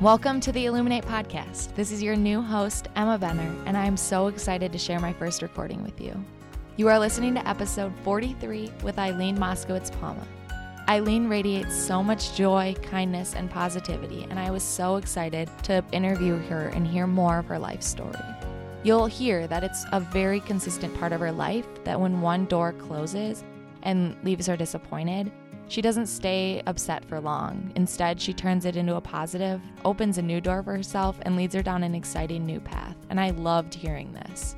Welcome to the Illuminate Podcast. This is your new host, Emma Benner, and I am so excited to share my first recording with you. You are listening to episode 43 with Eileen Moskowitz Palma. Eileen radiates so much joy, kindness, and positivity, and I was so excited to interview her and hear more of her life story. You'll hear that it's a very consistent part of her life that when one door closes and leaves her disappointed, she doesn't stay upset for long. Instead, she turns it into a positive, opens a new door for herself, and leads her down an exciting new path. And I loved hearing this.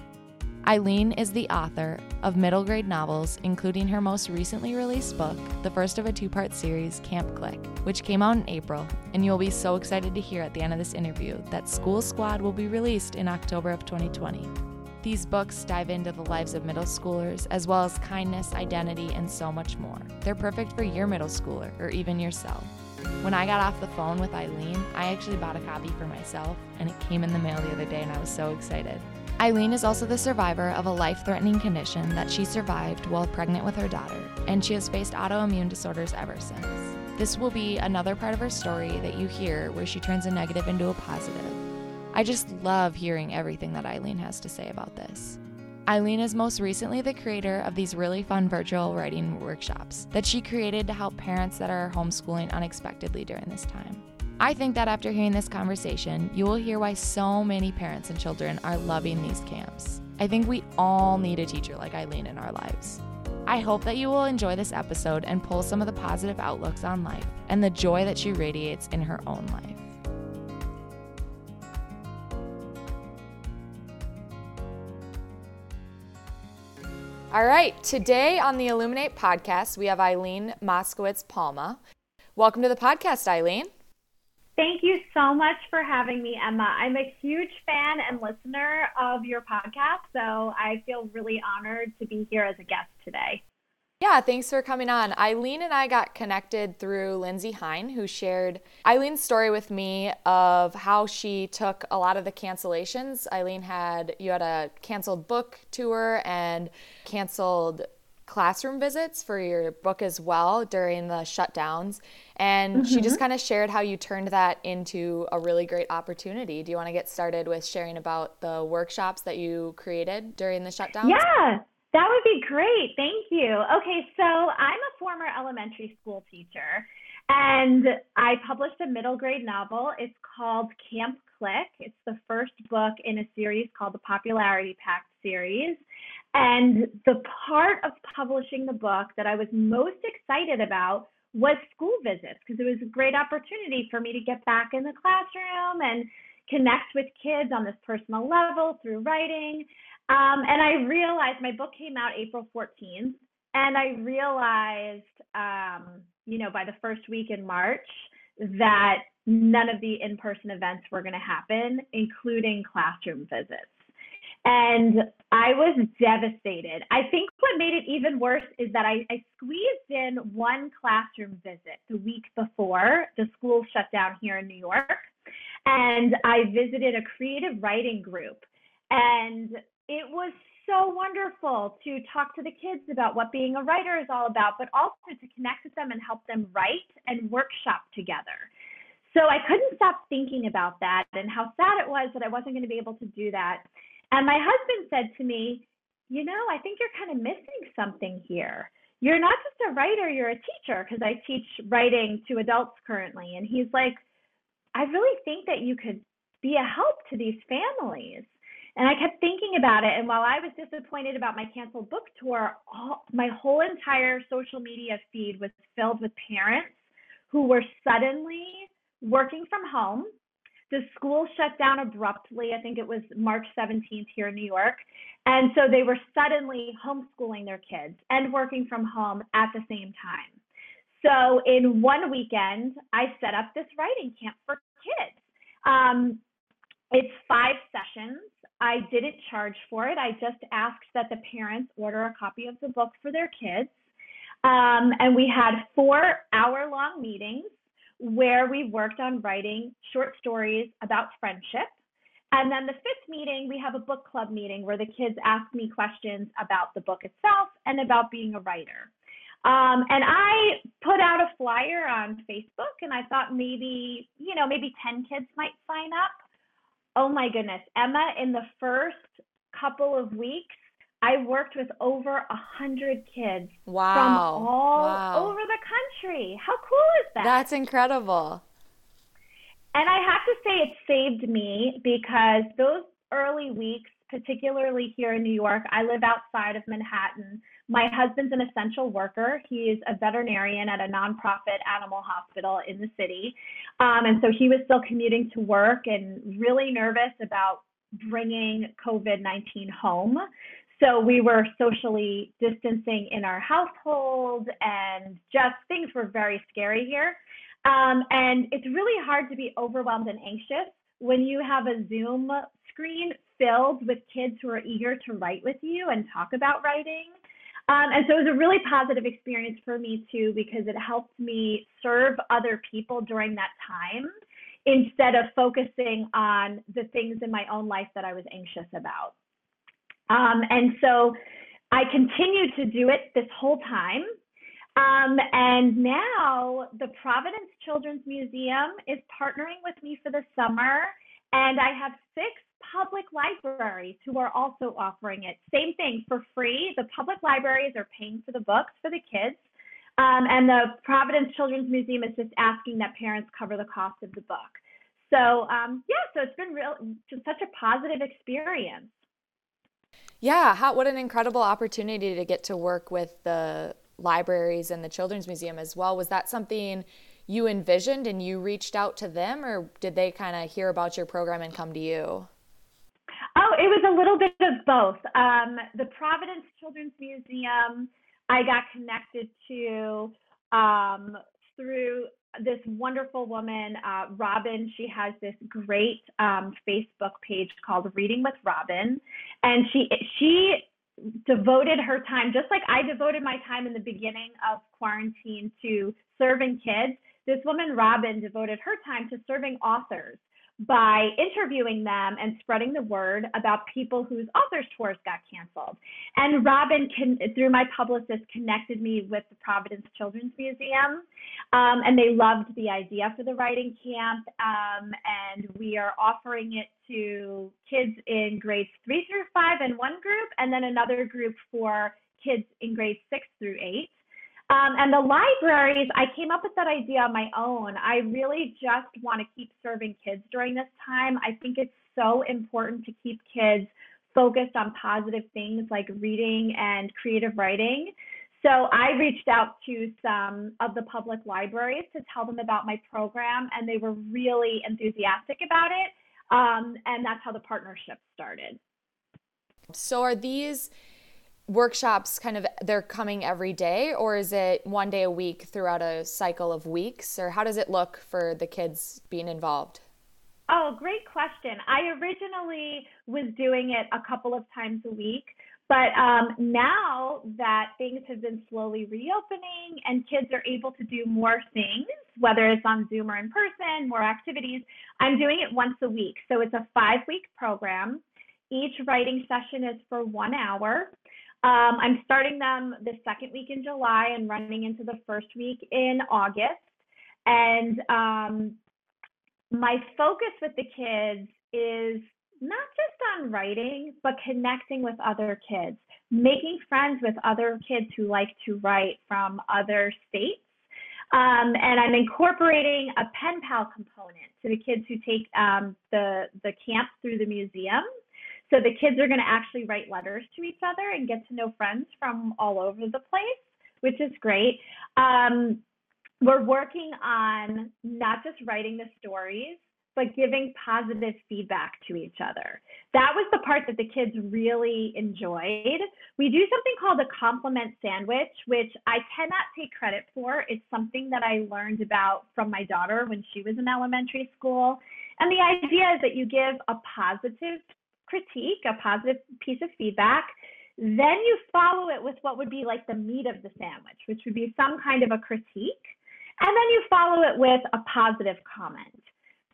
Eileen is the author of middle grade novels, including her most recently released book, the first of a two part series, Camp Clique, which came out in April. And you'll be so excited to hear at the end of this interview that School Squad will be released in October of 2020. These books dive into the lives of middle schoolers, as well as kindness, identity, and so much more. They're perfect for your middle schooler or even yourself. When I got off the phone with Eileen, I actually bought a copy for myself, and it came in the mail the other day, and I was so excited. Eileen is also the survivor of a life threatening condition that she survived while pregnant with her daughter, and she has faced autoimmune disorders ever since. This will be another part of her story that you hear where she turns a negative into a positive. I just love hearing everything that Eileen has to say about this. Eileen is most recently the creator of these really fun virtual writing workshops that she created to help parents that are homeschooling unexpectedly during this time. I think that after hearing this conversation, you will hear why so many parents and children are loving these camps. I think we all need a teacher like Eileen in our lives. I hope that you will enjoy this episode and pull some of the positive outlooks on life and the joy that she radiates in her own life. All right, today on the Illuminate podcast, we have Eileen Moskowitz Palma. Welcome to the podcast, Eileen. Thank you so much for having me, Emma. I'm a huge fan and listener of your podcast, so I feel really honored to be here as a guest today. Yeah, thanks for coming on. Eileen and I got connected through Lindsay Hine, who shared Eileen's story with me of how she took a lot of the cancellations. Eileen had, you had a canceled book tour and canceled classroom visits for your book as well during the shutdowns. And mm-hmm. she just mm-hmm. kind of shared how you turned that into a really great opportunity. Do you want to get started with sharing about the workshops that you created during the shutdown? Yeah. That would be great. Thank you. Okay, so I'm a former elementary school teacher and I published a middle grade novel. It's called Camp Clique. It's the first book in a series called the Popularity Pact series. And the part of publishing the book that I was most excited about was school visits because it was a great opportunity for me to get back in the classroom and connect with kids on this personal level through writing. Um, and I realized my book came out April 14th, and I realized, um, you know, by the first week in March that none of the in person events were going to happen, including classroom visits. And I was devastated. I think what made it even worse is that I, I, squeezed in one classroom visit the week before the school shut down here in New York. And I visited a creative writing group. And it was so wonderful to talk to the kids about what being a writer is all about, but also to connect with them and help them write and workshop together. So I couldn't stop thinking about that and how sad it was that I wasn't going to be able to do that. And my husband said to me, You know, I think you're kind of missing something here. You're not just a writer, you're a teacher, because I teach writing to adults currently. And he's like, I really think that you could be a help to these families. And I kept thinking about it. And while I was disappointed about my canceled book tour, all, my whole entire social media feed was filled with parents who were suddenly working from home. The school shut down abruptly. I think it was March 17th here in New York. And so they were suddenly homeschooling their kids and working from home at the same time. So in one weekend, I set up this writing camp for kids. Um, it's five sessions. I didn't charge for it. I just asked that the parents order a copy of the book for their kids. Um, and we had four hour long meetings where we worked on writing short stories about friendship. And then the fifth meeting, we have a book club meeting where the kids ask me questions about the book itself and about being a writer. Um, and I put out a flyer on Facebook and I thought maybe, you know, maybe 10 kids might sign up. Oh my goodness. Emma, in the first couple of weeks, I worked with over a hundred kids wow. from all wow. over the country. How cool is that? That's incredible. And I have to say, it saved me because those early weeks, particularly here in New York, I live outside of Manhattan. My husband's an essential worker. He's a veterinarian at a nonprofit animal hospital in the city. Um, and so he was still commuting to work and really nervous about bringing COVID 19 home. So we were socially distancing in our household, and just things were very scary here. Um, and it's really hard to be overwhelmed and anxious when you have a Zoom screen filled with kids who are eager to write with you and talk about writing. Um, and so it was a really positive experience for me too, because it helped me serve other people during that time instead of focusing on the things in my own life that I was anxious about. Um, and so I continued to do it this whole time. Um, and now the Providence Children's Museum is partnering with me for the summer, and I have six public libraries who are also offering it. Same thing for free. The public libraries are paying for the books for the kids, um, and the Providence Children's Museum is just asking that parents cover the cost of the book. So um, yeah, so it's been real, just such a positive experience. Yeah, how, what an incredible opportunity to get to work with the libraries and the Children's Museum as well. Was that something you envisioned and you reached out to them, or did they kind of hear about your program and come to you? Oh, it was a little bit of both. Um, the Providence Children's Museum, I got connected to um, through this wonderful woman, uh, Robin. She has this great um, Facebook page called Reading with Robin, and she she devoted her time just like I devoted my time in the beginning of quarantine to serving kids. This woman, Robin, devoted her time to serving authors by interviewing them and spreading the word about people whose authors tours got canceled. And Robin, can, through my publicist, connected me with the Providence Children's Museum, um, and they loved the idea for the writing camp. Um, and we are offering it to kids in grades three through five in one group, and then another group for kids in grades six through eight. Um, and the libraries, I came up with that idea on my own. I really just want to keep serving kids during this time. I think it's so important to keep kids focused on positive things like reading and creative writing. So I reached out to some of the public libraries to tell them about my program, and they were really enthusiastic about it. Um, and that's how the partnership started. So are these workshops kind of they're coming every day or is it one day a week throughout a cycle of weeks? Or how does it look for the kids being involved? Oh great question. I originally was doing it a couple of times a week but um, now that things have been slowly reopening and kids are able to do more things whether it's on zoom or in person more activities i'm doing it once a week. So it's a five week program. Each writing session is for one hour um, I'm starting them the second week in July and running into the first week in August. And um, my focus with the kids is not just on writing, but connecting with other kids, making friends with other kids who like to write from other states. Um, and I'm incorporating a pen pal component to the kids who take um, the the camp through the museum. So the kids are going to actually write letters to each other and get to know friends from all over the place, which is great. Um, we're working on not just writing the stories, but giving positive feedback to each other. That was the part that the kids really enjoyed. We do something called a compliment sandwich, which I cannot take credit for. It's something that I learned about from my daughter when she was in elementary school. And the idea is that you give a positive critique, a positive piece of feedback. Then you follow it with what would be like the meat of the sandwich, which would be some kind of a critique. And then you follow it with a positive comment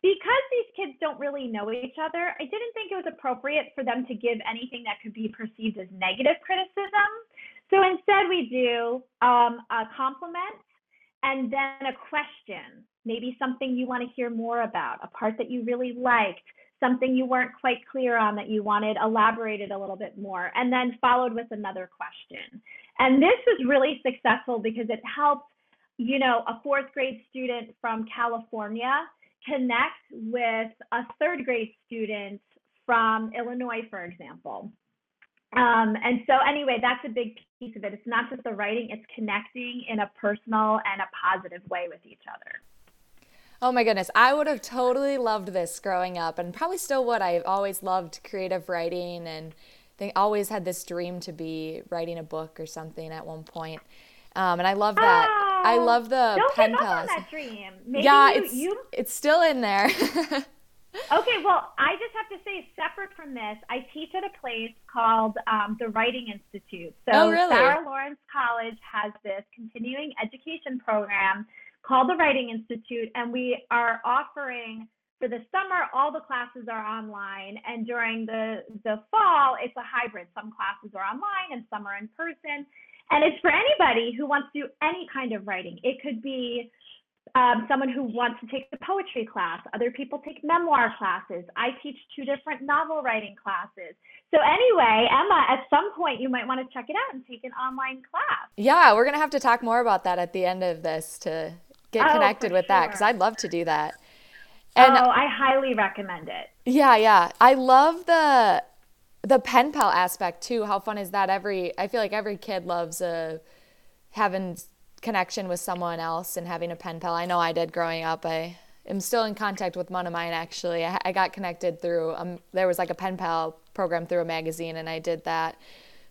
because these kids don't really know each other, I didn't think it was appropriate for them to give anything that could be perceived as negative criticism. So instead, we do um, a compliment and then a question, maybe something you want to hear more about, a part that you really liked, something you weren't quite clear on that you wanted elaborated a little bit more, and then followed with another question. And this was really successful because it helped, you know, a fourth grade student from California connect with a third grade student from Illinois, for example. Um, and so, anyway, that's a big piece of it. It's not just the writing, it's connecting in a personal and a positive way with each other. Oh my goodness, I would have totally loved this growing up and probably still would. I've always loved creative writing and they always had this dream to be writing a book or something at one point. Um, and I love that. Oh, I love the don't pen give up on that dream. Maybe yeah, you, it's you... it's still in there. okay, well, I just have to say, separate from this, I teach at a place called um, the Writing Institute. So oh, really? Sarah Lawrence College has this continuing education program called the Writing Institute, and we are offering for the summer all the classes are online and during the the fall it's a hybrid some classes are online and some are in person and it's for anybody who wants to do any kind of writing. It could be um, someone who wants to take the poetry class. Other people take memoir classes. I teach two different novel writing classes. So, anyway, Emma, at some point you might want to check it out and take an online class. Yeah, we're going to have to talk more about that at the end of this to get oh, connected with sure. that because I'd love to do that. And, oh, I highly recommend it. Yeah, yeah. I love the the pen pal aspect too. How fun is that? Every I feel like every kid loves uh, having connection with someone else and having a pen pal. I know I did growing up. I am still in contact with one of mine actually. I, I got connected through um, there was like a pen pal program through a magazine, and I did that.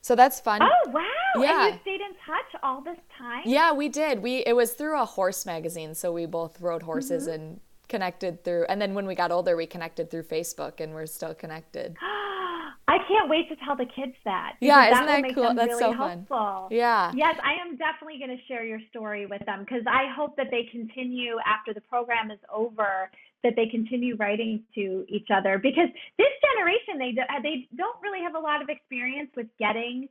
So that's fun. Oh wow! Yeah. And you stayed in touch all this time. Yeah, we did. We it was through a horse magazine, so we both rode horses mm-hmm. and connected through. And then when we got older, we connected through Facebook, and we're still connected. I can't wait to tell the kids that. Yeah, isn't that, that cool? That's really so helpful. fun. Yeah. Yes, I am definitely going to share your story with them because I hope that they continue after the program is over that they continue writing to each other because this generation they they don't really have a lot of experience with getting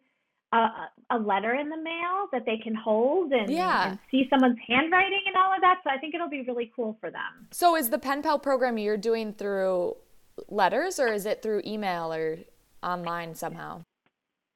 a, a letter in the mail that they can hold and, yeah. and see someone's handwriting and all of that. So I think it'll be really cool for them. So is the pen pal program you're doing through letters or is it through email or online somehow?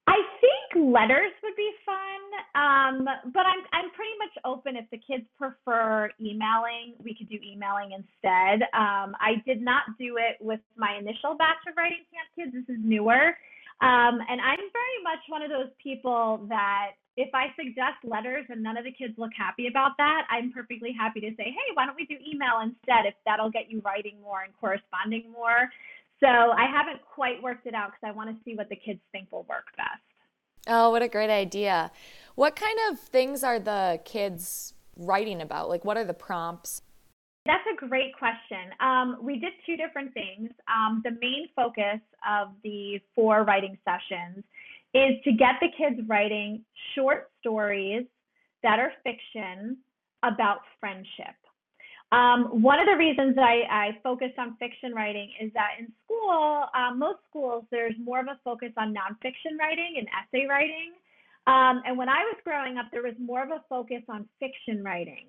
I think letters would be fun, um, but I'm I'm pretty much open. If the kids prefer emailing, we could do emailing instead. Um, I did not do it with my initial batch of writing camp kids. This is newer, um, and I'm very much one of those people that if I suggest letters and none of the kids look happy about that, I'm perfectly happy to say, hey, why don't we do email instead if that'll get you writing more and corresponding more. So I haven't quite worked it out because I want to see what the kids think will work best. Oh, what a great idea. What kind of things are the kids writing about? Like, what are the prompts? That's a great question. Um, we did two different things. Um, the main focus of the four writing sessions is to get the kids writing short stories that are fiction about friendship. Um, one of the reasons I, I focused on fiction writing is that in school, um, most schools, there's more of a focus on nonfiction writing and essay writing. Um, and when I was growing up, there was more of a focus on fiction writing.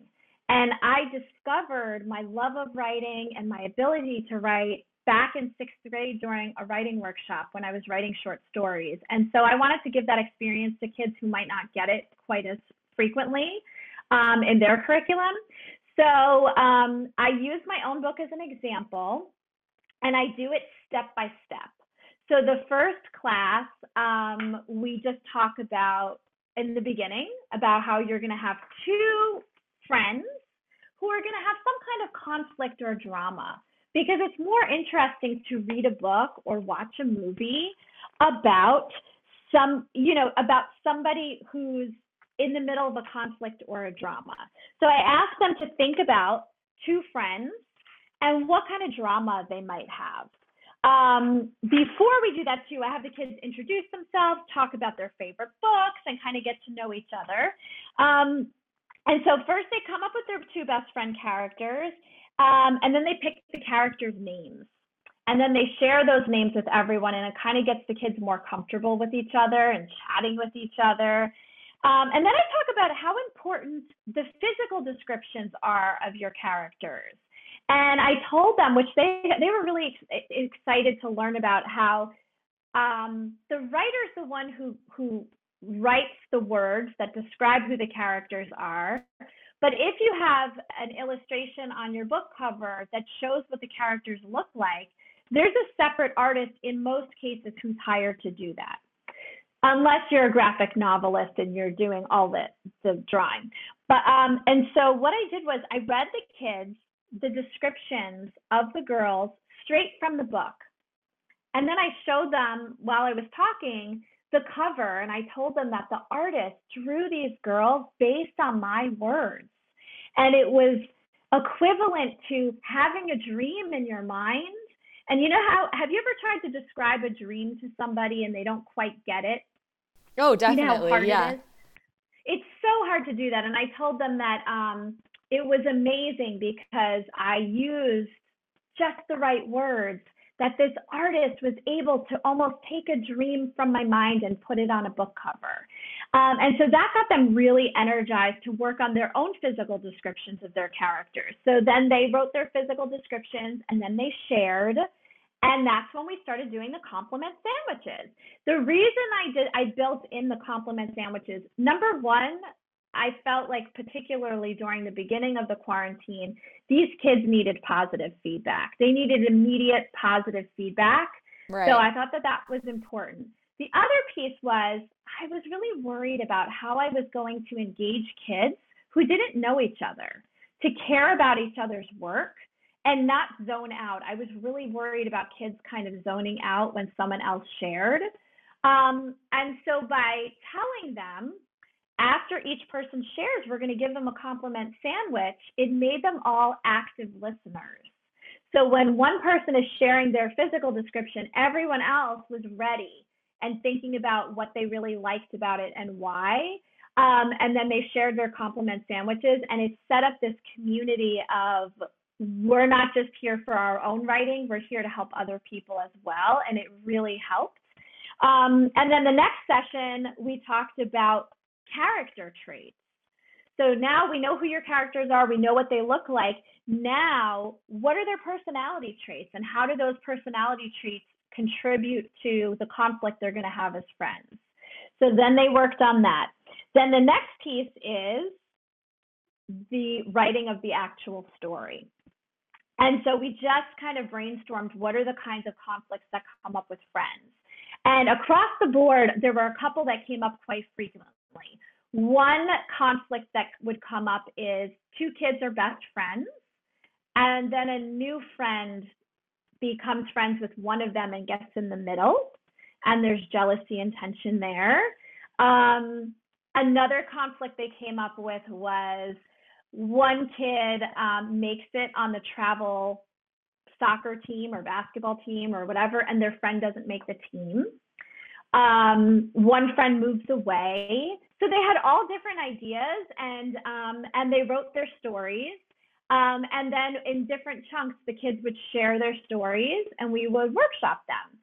And I discovered my love of writing and my ability to write back in sixth grade during a writing workshop when I was writing short stories. And so I wanted to give that experience to kids who might not get it quite as frequently um, in their curriculum. So um, I use my own book as an example, and I do it step by step. So the first class, um, we just talk about in the beginning about how you're going to have two friends who are going to have some kind of conflict or drama. because it's more interesting to read a book or watch a movie about some, you know, about somebody who's in the middle of a conflict or a drama. So I asked them to think about two friends and what kind of drama they might have. Um, before we do that too, I have the kids introduce themselves, talk about their favorite books, and kind of get to know each other. Um, and so first they come up with their two best friend characters, um, and then they pick the characters' names. And then they share those names with everyone, and it kind of gets the kids more comfortable with each other and chatting with each other. Um, and then I talk about how important the physical descriptions are of your characters. And I told them, which they they were really ex- excited to learn about how um, the writer's the one who who writes the words that describe who the characters are. But if you have an illustration on your book cover that shows what the characters look like, there's a separate artist in most cases who's hired to do that. Unless you're a graphic novelist and you're doing all the, the drawing. But um, and so what I did was I read the kids the descriptions of the girls straight from the book. And then I showed them while I was talking the cover and I told them that the artist drew these girls based on my words. And it was equivalent to having a dream in your mind. And you know how have you ever tried to describe a dream to somebody and they don't quite get it? Oh, definitely. You know yeah. It it's so hard to do that. And I told them that um, it was amazing because I used just the right words that this artist was able to almost take a dream from my mind and put it on a book cover. Um, and so that got them really energized to work on their own physical descriptions of their characters. So then they wrote their physical descriptions and then they shared. And that's when we started doing the compliment sandwiches. The reason I did I built in the compliment sandwiches, number one, I felt like, particularly during the beginning of the quarantine, these kids needed positive feedback. They needed immediate positive feedback. Right. So I thought that that was important. The other piece was I was really worried about how I was going to engage kids who didn't know each other to care about each other's work and not zone out. I was really worried about kids kind of zoning out when someone else shared. Um, and so by telling them after each person shares, we're going to give them a compliment sandwich. It made them all active listeners. So when one person is sharing their physical description, everyone else was ready and thinking about what they really liked about it and why. Um, and then they shared their compliment sandwiches, and it set up this community of we're not just here for our own writing, we're here to help other people as well. And it really helped. Um, and then the next session, we talked about character traits. So now we know who your characters are, we know what they look like. Now, what are their personality traits and how do those personality traits contribute to the conflict they're going to have as friends? So then they worked on that. Then the next piece is the writing of the actual story. And so we just kind of brainstormed what are the kinds of conflicts that come up with friends. And across the board, there were a couple that came up quite frequently. One conflict that would come up is two kids are best friends, and then a new friend becomes friends with one of them and gets in the middle, and there's jealousy and tension there. Um, another conflict they came up with was one kid um, makes it on the travel soccer team or basketball team or whatever, and their friend doesn't make the team. Um, one friend moves away. So they had all different ideas and um, and they wrote their stories. Um, and then in different chunks, the kids would share their stories and we would workshop them.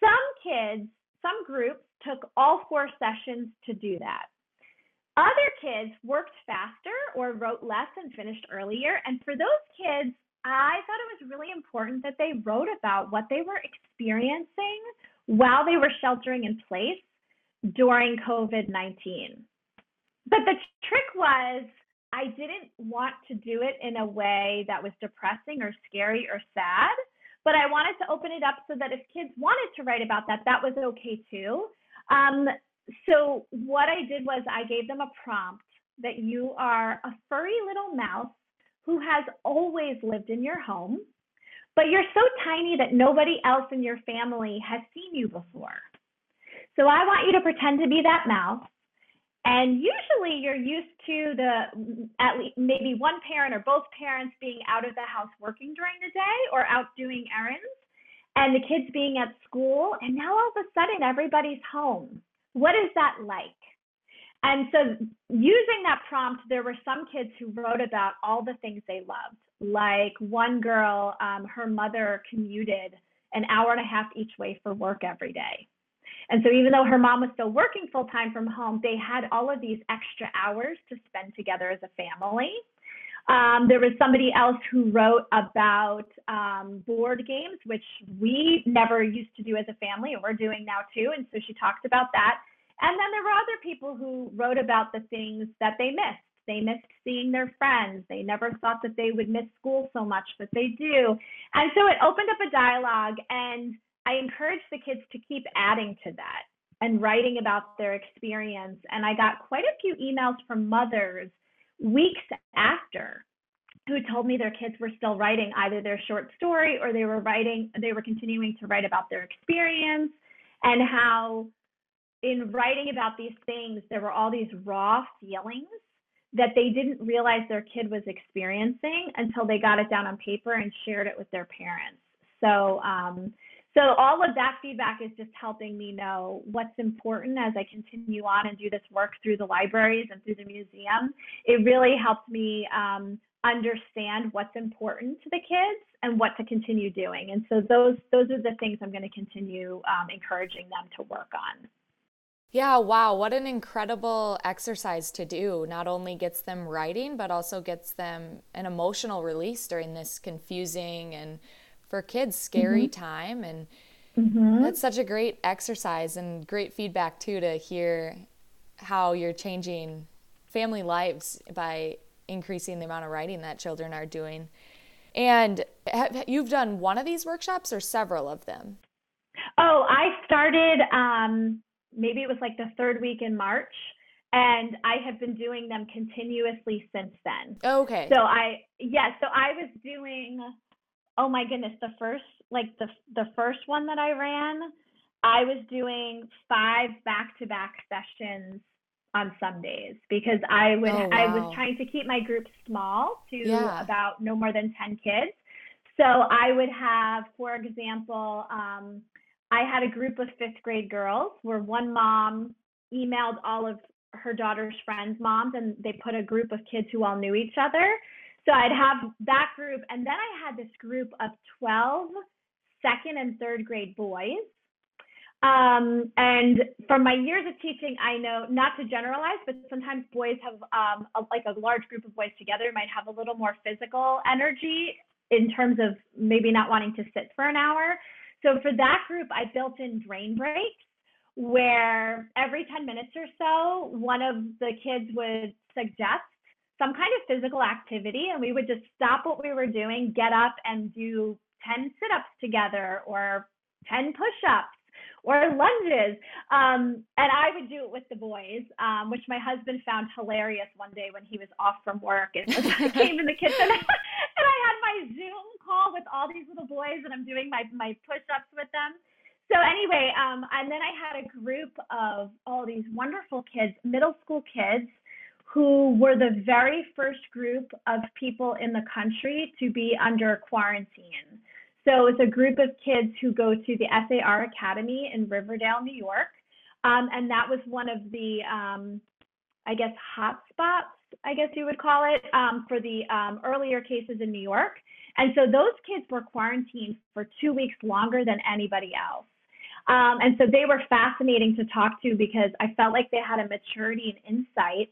Some kids, some groups took all four sessions to do that. Other kids worked faster or wrote less and finished earlier. And for those kids, I thought it was really important that they wrote about what they were experiencing while they were sheltering in place during COVID 19. But the trick was, I didn't want to do it in a way that was depressing or scary or sad, but I wanted to open it up so that if kids wanted to write about that, that was okay too. Um, so, what I did was I gave them a prompt that you are a furry little mouse who has always lived in your home but you're so tiny that nobody else in your family has seen you before. So I want you to pretend to be that mouse. And usually you're used to the at least maybe one parent or both parents being out of the house working during the day or out doing errands and the kids being at school. And now all of a sudden everybody's home. What is that like? And so, using that prompt, there were some kids who wrote about all the things they loved. Like one girl, um, her mother commuted an hour and a half each way for work every day. And so, even though her mom was still working full time from home, they had all of these extra hours to spend together as a family. Um, there was somebody else who wrote about um, board games, which we never used to do as a family, and we're doing now too. And so she talked about that. And then there were other people who wrote about the things that they missed. They missed seeing their friends. They never thought that they would miss school so much, but they do. And so it opened up a dialogue, and I encouraged the kids to keep adding to that and writing about their experience. And I got quite a few emails from mothers weeks after who told me their kids were still writing either their short story or they were writing they were continuing to write about their experience and how in writing about these things, there were all these raw feelings that they didn't realize their kid was experiencing until they got it down on paper and shared it with their parents. So, um, so all of that feedback is just helping me know what's important as I continue on and do this work through the libraries and through the museum. It really helps me um, understand what's important to the kids and what to continue doing. And so those those are the things I'm going to continue um, encouraging them to work on. Yeah, wow, what an incredible exercise to do. Not only gets them writing, but also gets them an emotional release during this confusing and for kids scary mm-hmm. time and mm-hmm. that's such a great exercise and great feedback too to hear how you're changing family lives by increasing the amount of writing that children are doing. And have, you've done one of these workshops or several of them? Oh, I started um, maybe it was like the third week in March. And I have been doing them continuously since then. Okay. So I, yeah, so I was doing, oh my goodness, the first, like the, the first one that I ran, I was doing five back to back sessions on some days because I would, oh, wow. I was trying to keep my group small to yeah. about no more than 10 kids. So I would have, for example, um, I had a group of fifth grade girls where one mom emailed all of her daughter's friends' moms and they put a group of kids who all knew each other. So I'd have that group. And then I had this group of 12 second and third grade boys. Um, and from my years of teaching, I know not to generalize, but sometimes boys have um, a, like a large group of boys together might have a little more physical energy in terms of maybe not wanting to sit for an hour. So for that group, I built in brain breaks where every 10 minutes or so, one of the kids would suggest some kind of physical activity, and we would just stop what we were doing, get up and do 10 sit ups together or 10 push ups or lunges. Um, and I would do it with the boys, um, which my husband found hilarious one day when he was off from work. And came in the kitchen Zoom call with all these little boys and I'm doing my, my push ups with them. So anyway, um, and then I had a group of all these wonderful kids, middle school kids, who were the very first group of people in the country to be under quarantine. So it's a group of kids who go to the SAR Academy in Riverdale, New York. Um, and that was one of the, um, I guess, hotspots, I guess you would call it, um, for the um, earlier cases in New York. And so those kids were quarantined for two weeks longer than anybody else. Um, and so they were fascinating to talk to because I felt like they had a maturity and insight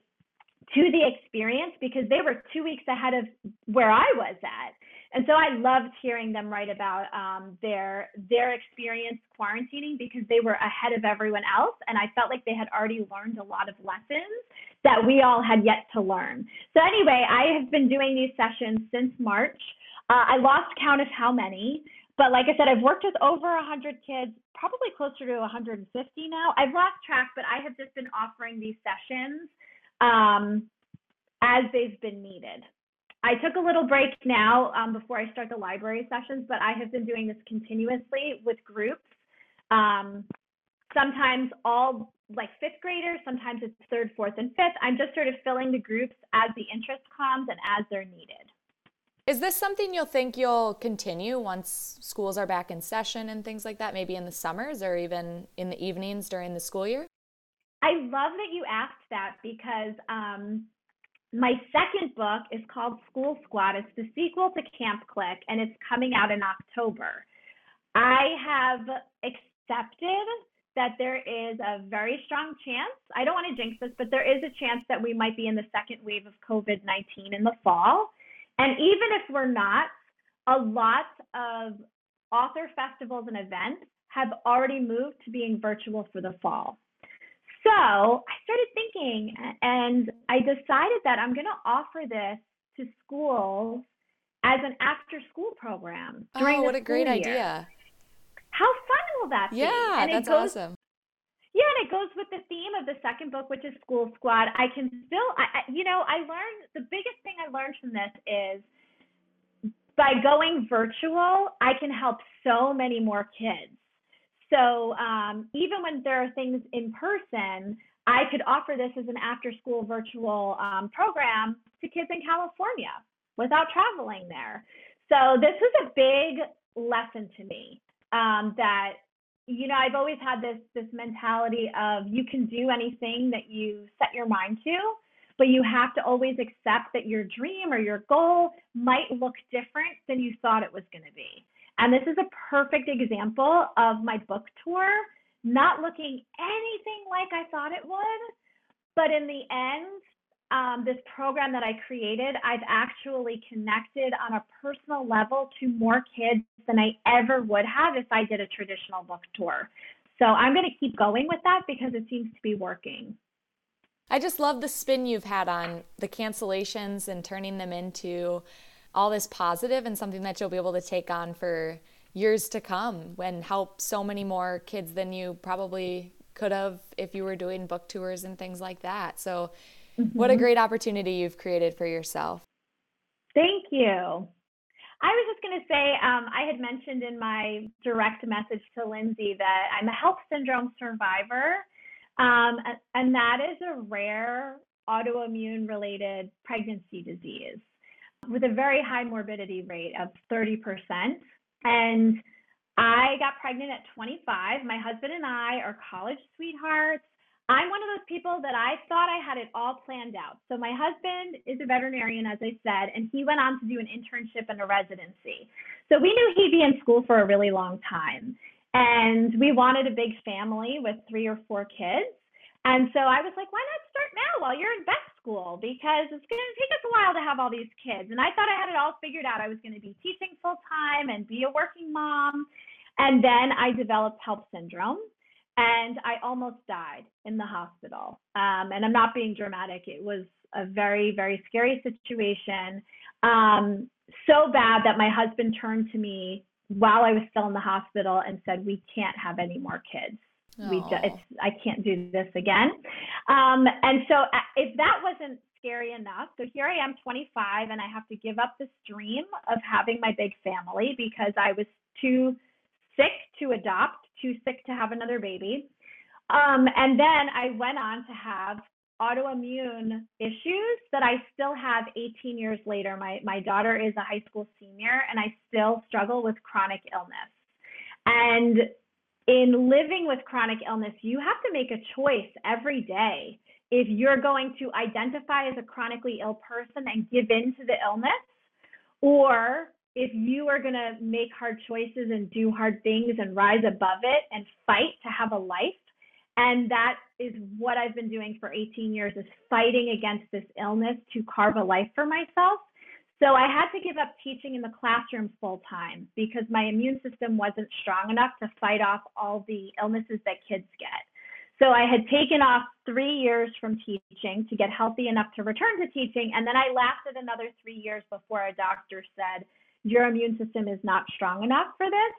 to the experience because they were two weeks ahead of where I was at. And so I loved hearing them write about um, their their experience quarantining because they were ahead of everyone else, and I felt like they had already learned a lot of lessons that we all had yet to learn. So anyway, I have been doing these sessions since March. Uh, I lost count of how many, but like I said, I've worked with over 100 kids, probably closer to 150 now. I've lost track, but I have just been offering these sessions um, as they've been needed. I took a little break now um, before I start the library sessions, but I have been doing this continuously with groups. Um, sometimes all like fifth graders, sometimes it's third, fourth, and fifth. I'm just sort of filling the groups as the interest comes and as they're needed. Is this something you'll think you'll continue once schools are back in session and things like that, maybe in the summers or even in the evenings during the school year? I love that you asked that because um, my second book is called School Squad. It's the sequel to Camp Clique, and it's coming out in October. I have accepted that there is a very strong chance, I don't want to jinx this, but there is a chance that we might be in the second wave of COVID 19 in the fall. And even if we're not, a lot of author festivals and events have already moved to being virtual for the fall. So I started thinking and I decided that I'm going to offer this to schools as an after school program. Oh, during oh, what a great year. idea. How fun will that be? Yeah, and that's goes, awesome. Yeah, and it goes with the theme of the second book, which is School Squad. I can still, I, you know, I learned the biggest thing I learned from this is by going virtual, I can help so many more kids. So um, even when there are things in person, I could offer this as an after school virtual um, program to kids in California without traveling there. So this was a big lesson to me um, that you know I've always had this this mentality of you can do anything that you set your mind to, but you have to always accept that your dream or your goal might look different than you thought it was going to be. And this is a perfect example of my book tour not looking anything like I thought it would. But in the end, um, this program that I created, I've actually connected on a personal level to more kids than I ever would have if I did a traditional book tour. So I'm going to keep going with that because it seems to be working. I just love the spin you've had on the cancellations and turning them into all this positive and something that you'll be able to take on for years to come and help so many more kids than you probably could have if you were doing book tours and things like that. So, mm-hmm. what a mm-hmm. great opportunity you've created for yourself. Thank you. I was just going to say, um, I had mentioned in my direct message to Lindsay that I'm a HELLP syndrome survivor, um, and that is a rare autoimmune related pregnancy disease with a very high morbidity rate of 30%. And I got pregnant at 25. My husband and I are college sweethearts. I'm one of those people that I thought I had it all planned out. So my husband is a veterinarian, as I said, and he went on to do an internship and a residency. So we knew he'd be in school for a really long time. And we wanted a big family with three or four kids. And so I was like, why not start now while you're in vet school? Because it's going to take us a while to have all these kids. And I thought I had it all figured out. I was going to be teaching full time and be a working mom. And then I developed HELLP syndrome and I almost died in the hospital. Um, and I'm not being dramatic. It was a very, very scary situation. Um, so bad that my husband turned to me while I was still in the hospital and said, We can't have any more kids. We just, it's, I can't do this again. Um, and so uh, if that wasn't scary enough, so here I am 25 and I have to give up this dream of having my big family because I was too sick to adopt, too sick to have another baby. Um, and then I went on to have autoimmune issues that I still have 18 years later. My, my daughter is a high school senior and I still struggle with chronic illness. And in living with chronic illness, you have to make a choice every day if you're going to identify as a chronically ill person and give in to the illness, or if you are going to make hard choices and do hard things and rise above it and fight to have a life. And that is what I've been doing for 18 years is fighting against this illness to carve a life for myself. So I had to give up teaching in the classroom full time because my immune system wasn't strong enough to fight off all the illnesses that kids get. So I had taken off three years from teaching to get healthy enough to return to teaching. And then I lasted another three years before a doctor said, Your immune system is not strong enough for this.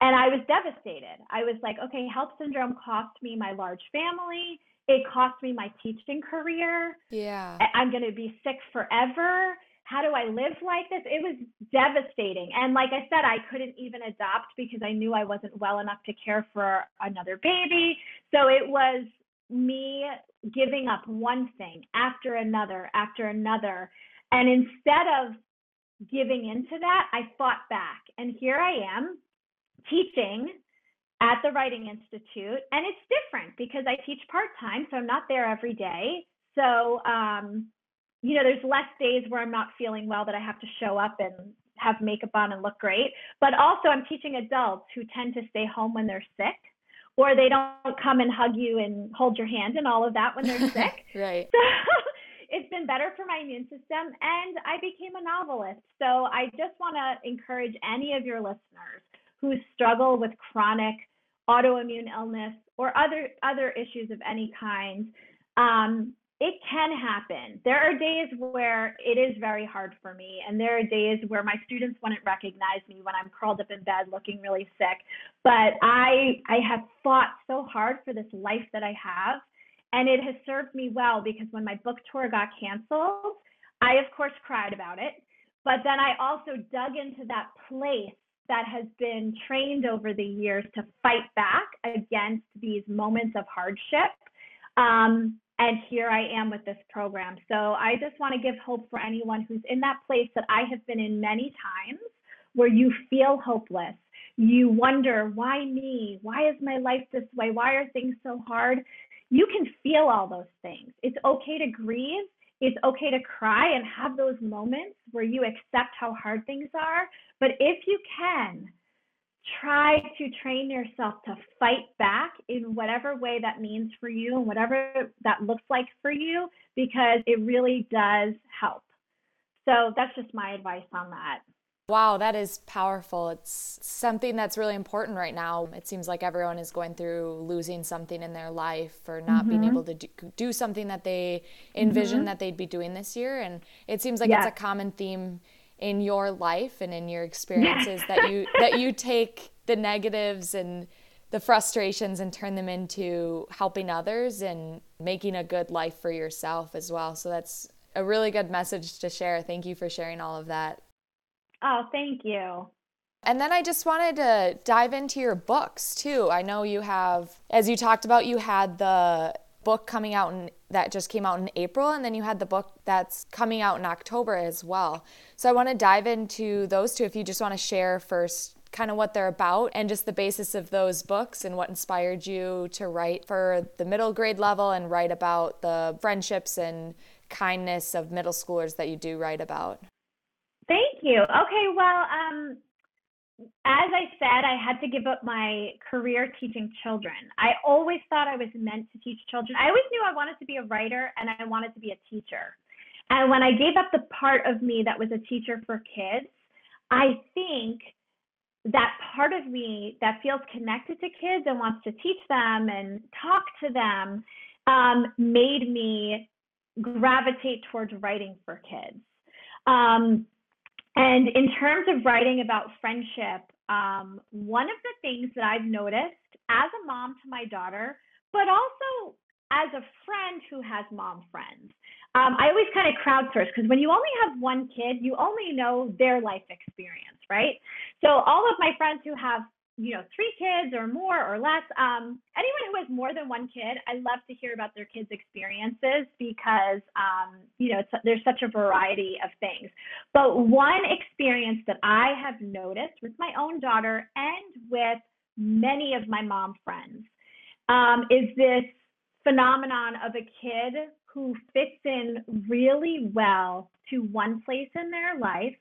And I was devastated. I was like, okay, HELLP syndrome cost me my large family. It cost me my teaching career. Yeah. I'm going to be sick forever how do I live like this? It was devastating. And like I said, I couldn't even adopt because I knew I wasn't well enough to care for another baby. So it was me giving up one thing after another after another. And instead of giving into that, I fought back. And here I am teaching at the Writing Institute. And it's different because I teach part time, so I'm not there every day. So, um, you know, there's less days where I'm not feeling well that I have to show up and have makeup on and look great. But also, I'm teaching adults who tend to stay home when they're sick or they don't come and hug you and hold your hand and all of that when they're sick. right. So it's been better for my immune system and I became a novelist. So I just want to encourage any of your listeners who struggle with chronic autoimmune illness or other other issues of any kind. Um, it can happen. There are days where it is very hard for me, and there are days where my students wouldn't recognize me when I'm curled up in bed looking really sick. But I I have fought so hard for this life that I have, and it has served me well because when my book tour got canceled, I of course cried about it, but then I also dug into that place that has been trained over the years to fight back against these moments of hardship. Um, and here I am with this program. So I just want to give hope for anyone who's in that place that I have been in many times where you feel hopeless. You wonder, why me? Why is my life this way? Why are things so hard? You can feel all those things. It's okay to grieve. It's okay to cry and have those moments where you accept how hard things are. But if you can, try to train yourself to fight back in whatever way that means for you and whatever that looks like for you because it really does help. So that's just my advice on that. Wow, that is powerful. It's something that's really important right now. It seems like everyone is going through losing something in their life or not mm-hmm. being able to do, do, something that they envisioned mm-hmm. that they'd be doing this year. And it seems like yes. it's a common theme in your life and in your experiences that you that you take the negatives and the frustrations and turn them into helping others and making a good life for yourself as well. So that's a really good message to share. Thank you for sharing all of that. Oh, thank you. And then I just wanted to dive into your books too. I know you have, as you talked about, you had the book coming out in, that just came out in April, and then you had the book that's coming out in October as well. So I want to dive into those two if you just want to share first kind of what they're about and just the basis of those books and what inspired you to write for the middle grade level and write about the friendships and kindness of middle schoolers that you do write about. Thank you. Okay, well, um, as I said, I had to give up my career teaching children. I always thought I was meant to teach children. I always knew I wanted to be a writer and I wanted to be a teacher. And when I gave up the part of me that was a teacher for kids, I think that part of me that feels connected to kids and wants to teach them and talk to them um, made me gravitate towards writing for kids. Um, and in terms of writing about friendship, um, one of the things that I've noticed as a mom to my daughter, but also as a friend who has mom friends, um, I always kind of crowdsource because when you only have one kid, you only know their life experience, right? So all of my friends who have you know three kids or more or less um, anyone who has more than one kid i love to hear about their kids experiences because um, you know there's such a variety of things but one experience that i have noticed with my own daughter and with many of my mom friends um, is this phenomenon of a kid who fits in really well to one place in their life,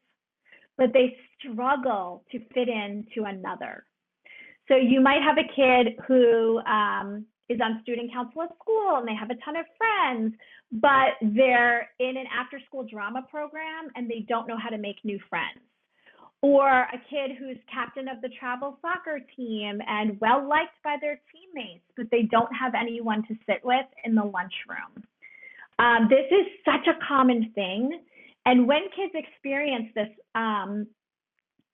but they struggle to fit into another. So you might have a kid who um, is on student council at school and they have a ton of friends, but they're in an after school drama program and they don't know how to make new friends. Or a kid who's captain of the travel soccer team and well liked by their teammates, but they don't have anyone to sit with in the lunchroom. Um, this is such a common thing. And when kids experience this, um,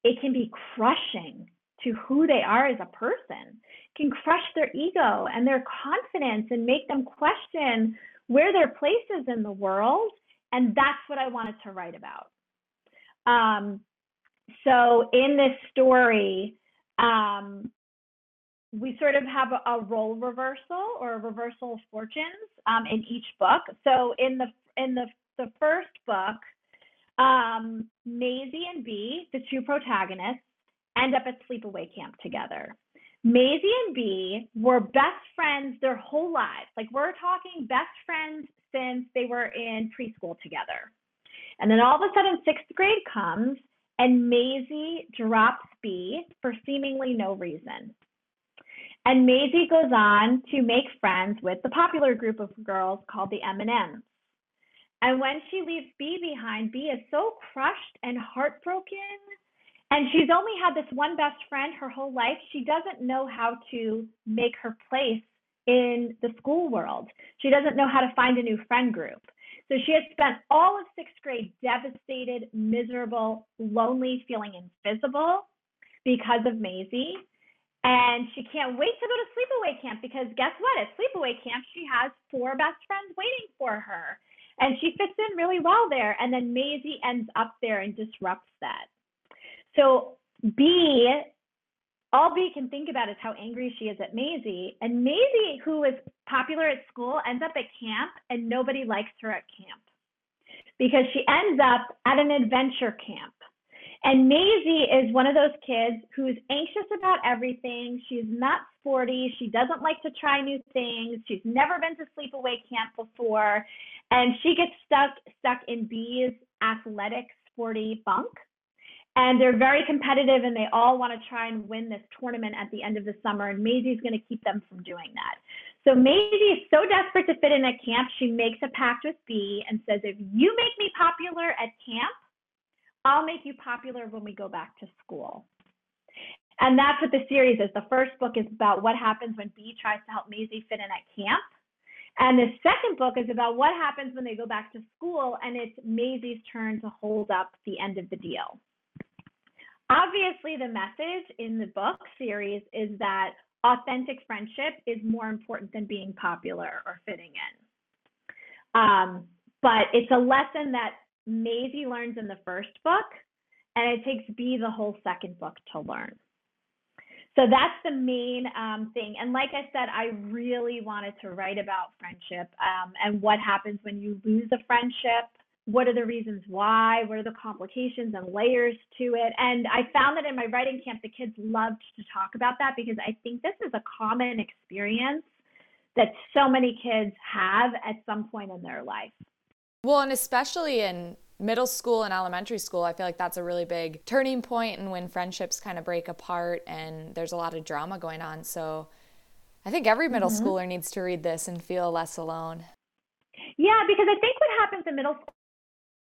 it can be crushing to who they are as a person, can crush their ego and their confidence and make them question where their place is in the world. And that's what I wanted to write about. Um, so in this story, um, we sort of have a, a, role reversal or a reversal of fortunes um, in each book. So in the in the the first book, um, Maisie and Bee, the two protagonists, end up at sleepaway camp together. Maisie and Bee were best friends their whole lives. Like we're talking best friends since they were in preschool together. And then all of a sudden, sixth grade comes and Maisie drops Bee for seemingly no reason. And Maisie goes on to make friends with the popular group of girls called the M&Ms. And when she leaves Bee behind, Bee is so crushed and heartbroken. And she's only had this one best friend her whole life. She doesn't know how to make her place in the school world. She doesn't know how to find a new friend group. So she has spent all of sixth grade devastated, miserable, lonely, feeling invisible because of Maisie. And she can't wait to go to sleepaway camp because guess what? At sleepaway camp, she has four best friends waiting for her. And she fits in really well there. And then Maisie ends up there and disrupts that. So Bee all Bee can think about is how angry she is at Maisie. And Maisie, who is popular at school, ends up at camp and nobody likes her at camp because she ends up at an adventure camp. And Maisie is one of those kids who's anxious about everything. She's not sporty. She doesn't like to try new things. She's never been to sleepaway camp before. And she gets stuck stuck in Bee's athletic, sporty bunk and they're very competitive and they all want to try and win this tournament at the end of the summer and Maisie's going to keep them from doing that. So Maisie is so desperate to fit in at camp, she makes a pact with Bee and says, if you make me popular at camp, I'll make you popular when we go back to school. And that's what the series is. The first book is about what happens when Bee tries to help Maisie fit in at camp. And the second book is about what happens when they go back to school and it's Maisie's turn to hold up the end of the deal. Obviously, the message in the book series is that authentic friendship is more important than being popular or fitting in. Um, but it's a lesson that Maisie learns in the first book, and it takes Bee the whole second book to learn. So that's the main um, thing. And like I said, I really wanted to write about friendship um, and what happens when you lose a friendship what are the reasons why what are the complications and layers to it? And i found that in my writing camp the kids loved to talk about that because i think this is a common experience that so many kids have at some point in their life. Well and especially in middle school and elementary school i feel like that's a really big turning point and when friendships kind of break apart and there's a lot of drama going on. So i think every middle mm-hmm. schooler needs to read this and feel less alone. Yeah, because I think what happens in middle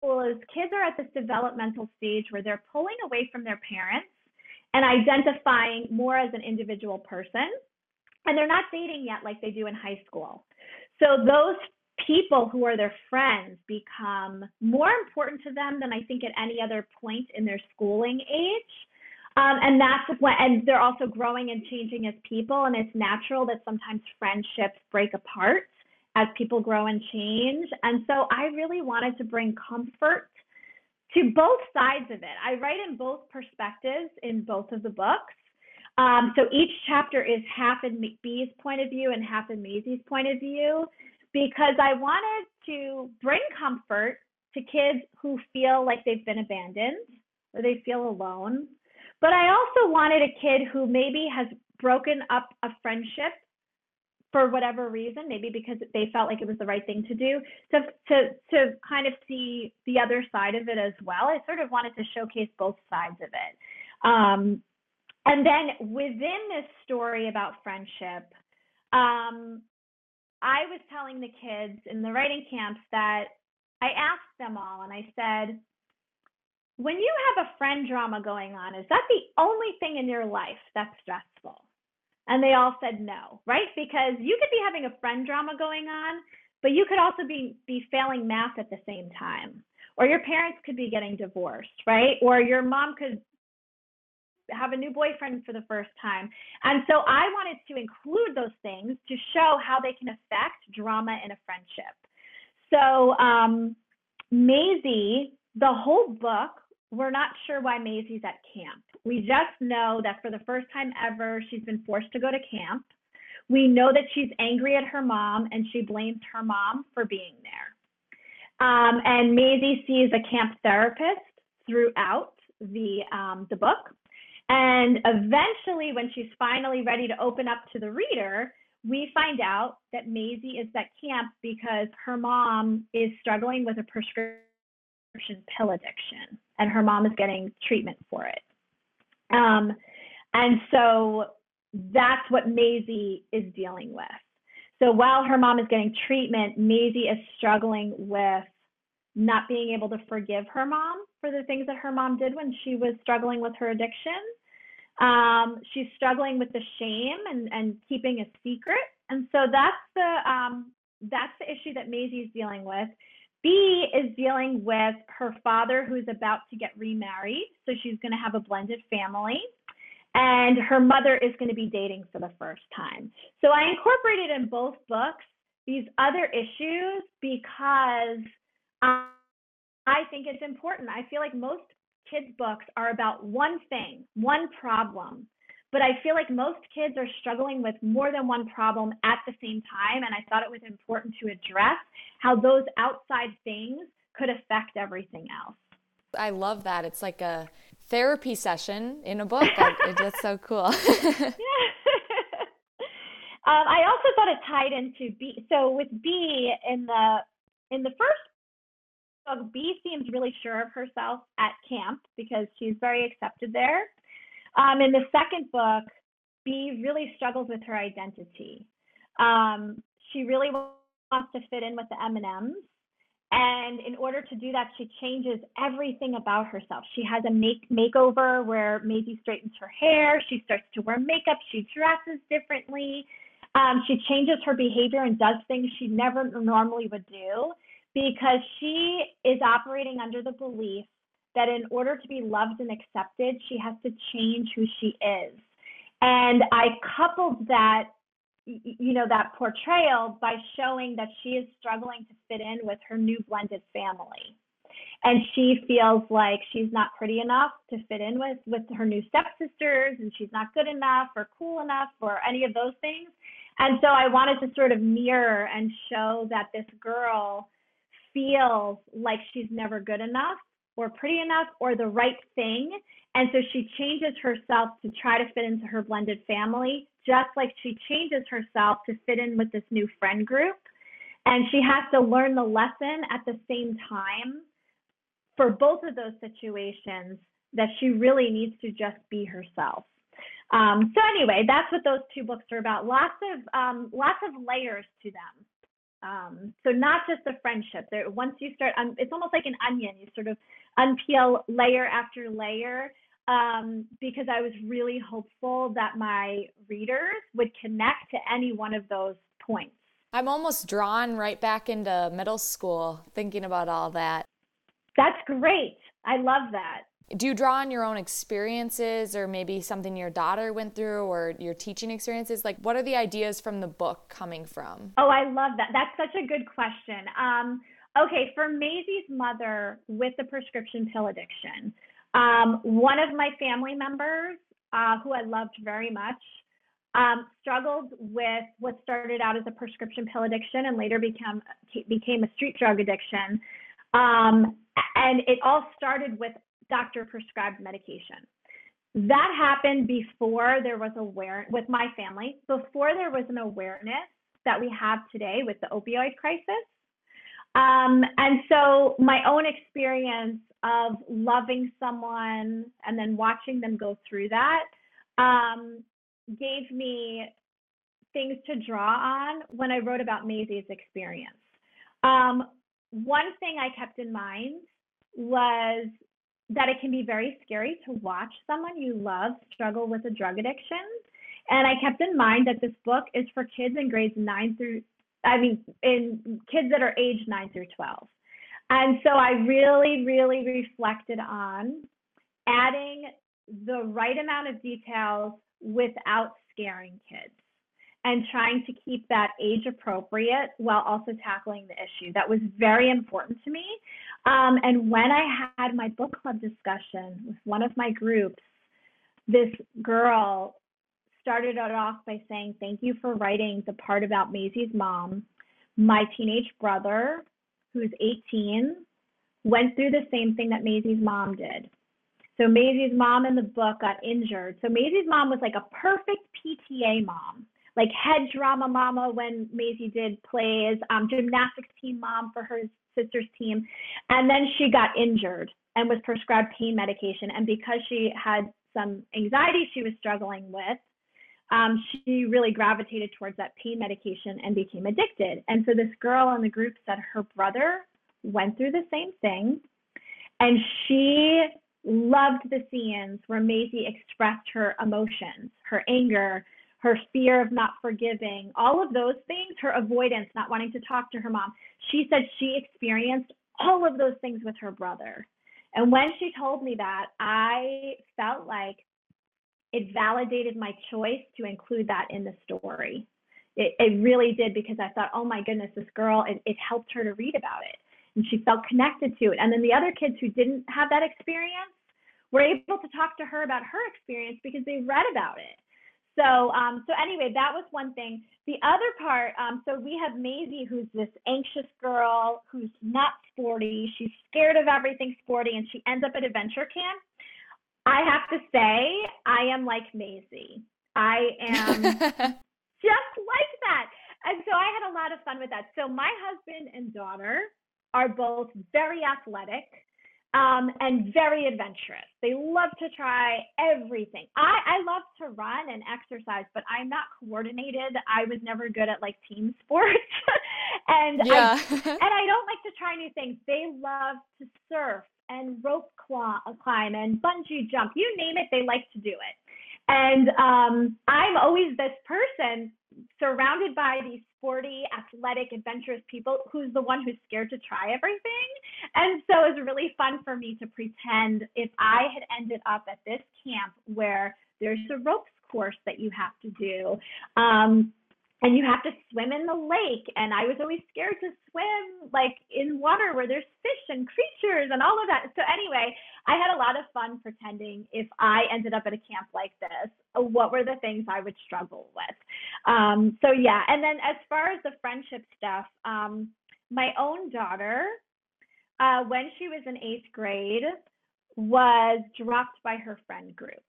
school is kids are at this developmental stage where they're pulling away from their parents and identifying more as an individual person. And they're not dating yet like they do in high school. So those people who are their friends become more important to them than I think at any other point in their schooling age. Um, and that's when, and they're also growing and changing as people. And it's natural that sometimes friendships break apart as people grow and change. And so I really wanted to bring comfort to both sides of it. I write in both perspectives in both of the books. Um, so each chapter is half in Bee's point of view and half in Maisie's point of view because I wanted to bring comfort to kids who feel like they've been abandoned or they feel alone. But I also wanted a kid who maybe has broken up a friendship for whatever reason, maybe because they felt like it was the right thing to do, to to to kind of see the other side of it as well. I sort of wanted to showcase both sides of it. Um, and then within this story about friendship, um, I was telling the kids in the writing camps that I asked them all, and I said, when you have a friend drama going on, is that the only thing in your life that's stressful? And they all said no, right? Because you could be having a friend drama going on, but you could also be be failing math at the same time. Or your parents could be getting divorced, right? Or your mom could have a new boyfriend for the first time. And so I wanted to include those things to show how they can affect drama in a friendship. So um, Maisie, the whole book we're not sure why Maisie's at camp. We just know that for the first time ever, she's been forced to go to camp. We know that she's angry at her mom and she blames her mom for being there. Um, and Maisie sees a camp therapist throughout the um, the book. And eventually, when she's finally ready to open up to the reader, we find out that Maisie is at camp because her mom is struggling with a prescription pill addiction, and her mom is getting treatment for it. Um, and so that's what Maisie is dealing with. So while her mom is getting treatment, Maisie is struggling with not being able to forgive her mom for the things that her mom did when she was struggling with her addiction. Um, she's struggling with the shame and, and keeping a secret. And so that's the um, that's the issue that Maisie is dealing with. Bee is dealing with her father who's about to get remarried. So she's going to have a blended family. And her mother is going to be dating for the first time. So I incorporated in both books these other issues because um, I think it's important. I feel like most kids' books are about one thing, one problem. But I feel like most kids are struggling with more than one problem at the same time. And I thought it was important to address how those outside things could affect everything else. I love that. It's like a therapy session in a book. That's so cool. yeah. Um, I also thought it tied into Bee. So with Bee in the in the first book, Bee seems really sure of herself at camp because she's very accepted there. Um, in the second book, Bee really struggles with her identity. Um, she really wants to fit in with the M&Ms. And in order to do that, she changes everything about herself. She has a make makeover where Maisie straightens her hair. She starts to wear makeup. She dresses differently. Um, she changes her behavior and does things she never normally would do because she is operating under the belief that in order to be loved and accepted, she has to change who she is. And I coupled that, you know, that portrayal by showing that she is struggling to fit in with her new blended family. And she feels like she's not pretty enough to fit in with, with her new stepsisters, and she's not good enough or cool enough or any of those things. And so I wanted to sort of mirror and show that this girl feels like she's never good enough or pretty enough or the right thing. And so she changes herself to try to fit into her blended family, just like she changes herself to fit in with this new friend group. And she has to learn the lesson at the same time for both of those situations that she really needs to just be herself. Um, so anyway, that's what those two books are about. Lots of um, lots of layers to them. Um, so not just the friendship. There, once you start, um, it's almost like an onion. You sort of unpeel layer after layer. Um, because I was really hopeful that my readers would connect to any one of those points. I'm almost drawn right back into middle school thinking about all that. That's great. I love that do you draw on your own experiences or maybe something your daughter went through or your teaching experiences? Like what are the ideas from the book coming from? Oh i love that. That's such a good question. Um, okay for maisie's mother with the prescription pill addiction um, one of my family members uh, who i loved very much um, struggled with what started out as a prescription pill addiction and later became became a street drug addiction. Um, and it all started with doctor prescribed medication. That happened before there was awareness with my family, before there was an awareness that we have today with the opioid crisis. Um, and so my own experience of loving someone and then watching them go through that um, gave me things to draw on when I wrote about Maisie's experience. Um, one thing I kept in mind was that it can be very scary to watch someone you love struggle with a drug addiction. And I kept in mind that this book is for kids in grades 9 through, I mean, in kids that are age 9 through 12. And so I really, really reflected on adding the right amount of details without scaring kids and trying to keep that age appropriate while also tackling the issue. That was very important to me. Um, and when I had my book club discussion with one of my groups, this girl started it off by saying, Thank you for writing the part about Maisie's mom. My teenage brother, who's 18, went through the same thing that Maisie's mom did. So Maisie's mom in the book got injured. So Maisie's mom was like a perfect PTA mom, like head drama mama when Maisie did plays, um, gymnastics team mom for her sister's team. And then she got injured and was prescribed pain medication. And because she had some anxiety she was struggling with, um, she really gravitated towards that pain medication and became addicted. And so this girl in the group said her brother went through the same thing. And she loved the scenes where Maisie expressed her emotions, her anger, her fear of not forgiving, all of those things, her avoidance, not wanting to talk to her mom. She said she experienced all of those things with her brother. And when she told me that, I felt like it validated my choice to include that in the story. It, it really did because I thought, oh my goodness, this girl, it, it helped her to read about it. And she felt connected to it. And then the other kids who didn't have that experience were able to talk to her about her experience because they read about it. So, um, so anyway, that was one thing. The other part, um, so we have Maisie, who's this anxious girl who's not sporty. She's scared of everything sporty, and she ends up at adventure camp. I have to say, I am like Maisie. I am just like that. And so I had a lot of fun with that. So my husband and daughter are both very athletic um, and very adventurous. They love to try everything. I, I love to run and exercise, but I'm not coordinated. I was never good at like team sports, and yeah. I, and I don't like to try new things. They love to surf and rope climb and bungee jump. You name it, they like to do it. And um, I'm always this person surrounded by these sporty, athletic, adventurous people who's the one who's scared to try everything. And so it was really fun for me to pretend if I had ended up at this camp where there's a ropes course that you have to do. Um, and you have to swim in the lake and i was always scared to swim like in water where there's fish and creatures and all of that so anyway i had a lot of fun pretending if i ended up at a camp like this what were the things i would struggle with um, so yeah and then as far as the friendship stuff um, my own daughter uh, when she was in eighth grade was dropped by her friend group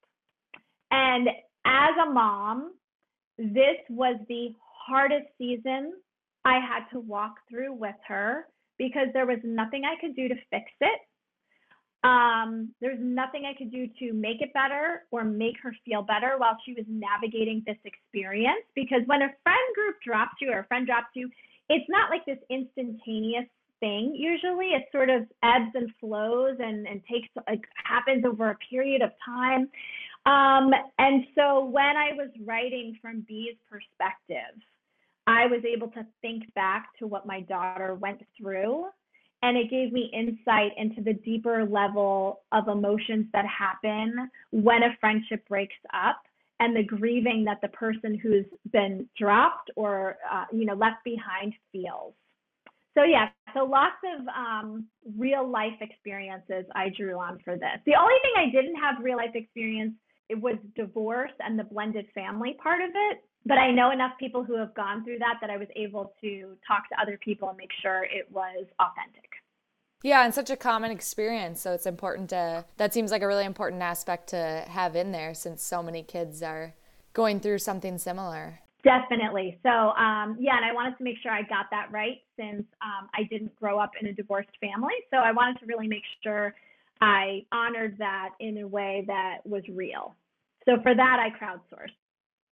and as a mom this was the hardest season I had to walk through with her because there was nothing I could do to fix it. Um, there's nothing I could do to make it better or make her feel better while she was navigating this experience. Because when a friend group drops you or a friend drops you, it's not like this instantaneous thing. Usually it sort of ebbs and flows and, and takes like happens over a period of time. Um, and so when I was writing from Bee's perspective, I was able to think back to what my daughter went through. And it gave me insight into the deeper level of emotions that happen when a friendship breaks up and the grieving that the person who's been dropped or uh, you know left behind feels. So yeah, so lots of um, real life experiences I drew on for this. The only thing I didn't have real life experience it was divorce and the blended family part of it. But I know enough people who have gone through that that I was able to talk to other people and make sure it was authentic. Yeah, and such a common experience. So it's important to, that seems like a really important aspect to have in there since so many kids are going through something similar. Definitely. So, um, yeah, and I wanted to make sure I got that right since um, I didn't grow up in a divorced family. So I wanted to really make sure I honored that in a way that was real. So for that, I crowdsourced.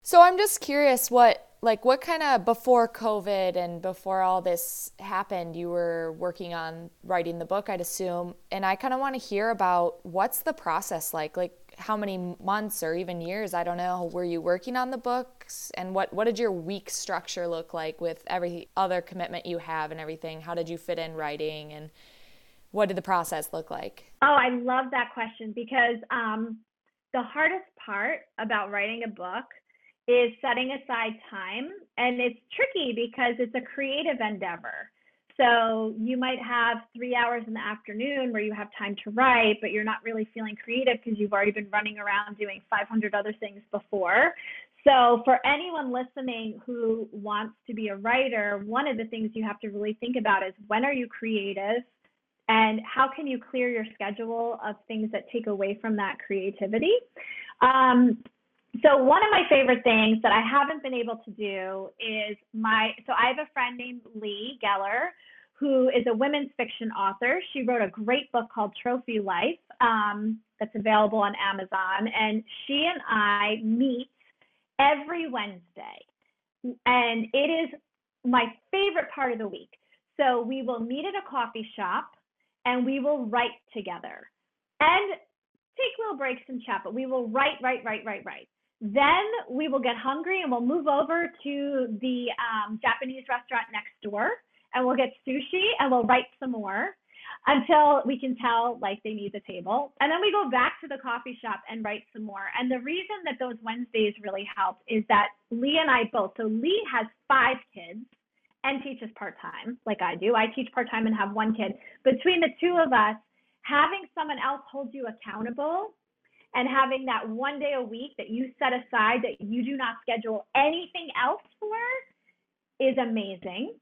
So I'm just curious what like what kind of before COVID and before all this happened, you were working on writing the book, I'd assume, and I kind of want to hear about what's the process like? Like how many months or even years, I don't know, were you working on the books and what what did your week structure look like with every other commitment you have and everything? How did you fit in writing and what did the process look like? Oh, I love that question because um, the hardest part about writing a book is setting aside time. And it's tricky because it's a creative endeavor. So you might have three hours in the afternoon where you have time to write, but you're not really feeling creative because you've already been running around doing 500 other things before. So for anyone listening who wants to be a writer, one of the things you have to really think about is when are you creative and how can you clear your schedule of things that take away from that creativity. Um, so one of my favorite things that I haven't been able to do is my so I have a friend named Lea Geller who is a women's fiction author. She wrote a great book called Trophy Life um, that's available on Amazon, and she and I meet every Wednesday, and it is my favorite part of the week. So we will meet at a coffee shop, and we will write together, and take little breaks and chat. But we will write, write, write, write, write. Then we will get hungry and we'll move over to the um, Japanese restaurant next door and we'll get sushi and we'll write some more until we can tell like they need the table. And then we go back to the coffee shop and write some more. And the reason that those Wednesdays really helped is that Lea and I both, so Lea has five kids and teaches part time, like I do. I teach part time and have one kid. Between the two of us, having someone else hold you accountable and having that one day a week that you set aside that you do not schedule anything else for is amazing.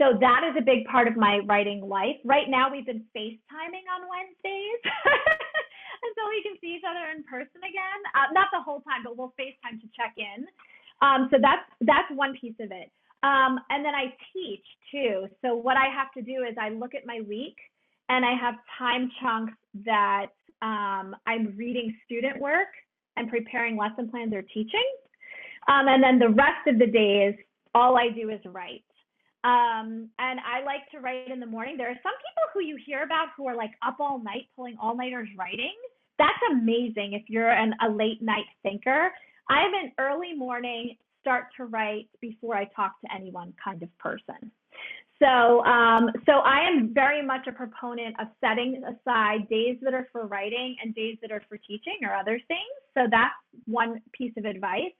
So that is a big part of my writing life. Right now, we've been FaceTiming on Wednesdays until we can see each other in person again. Uh, not the whole time, but we'll FaceTime to check in. Um, so that's that's one piece of it. Um, and then I teach too. So what I have to do is I look at my week and I have time chunks that um, I'm reading student work and preparing lesson plans or teaching. Um, and then the rest of the days, all I do is write. Um, and I like to write in the morning. There are some people who you hear about who are like up all night pulling all nighters writing. That's amazing if you're an, a late night thinker. I'm an early morning start to write before I talk to anyone kind of person. So, um, so I am very much a proponent of setting aside days that are for writing and days that are for teaching or other things. So that's one piece of advice.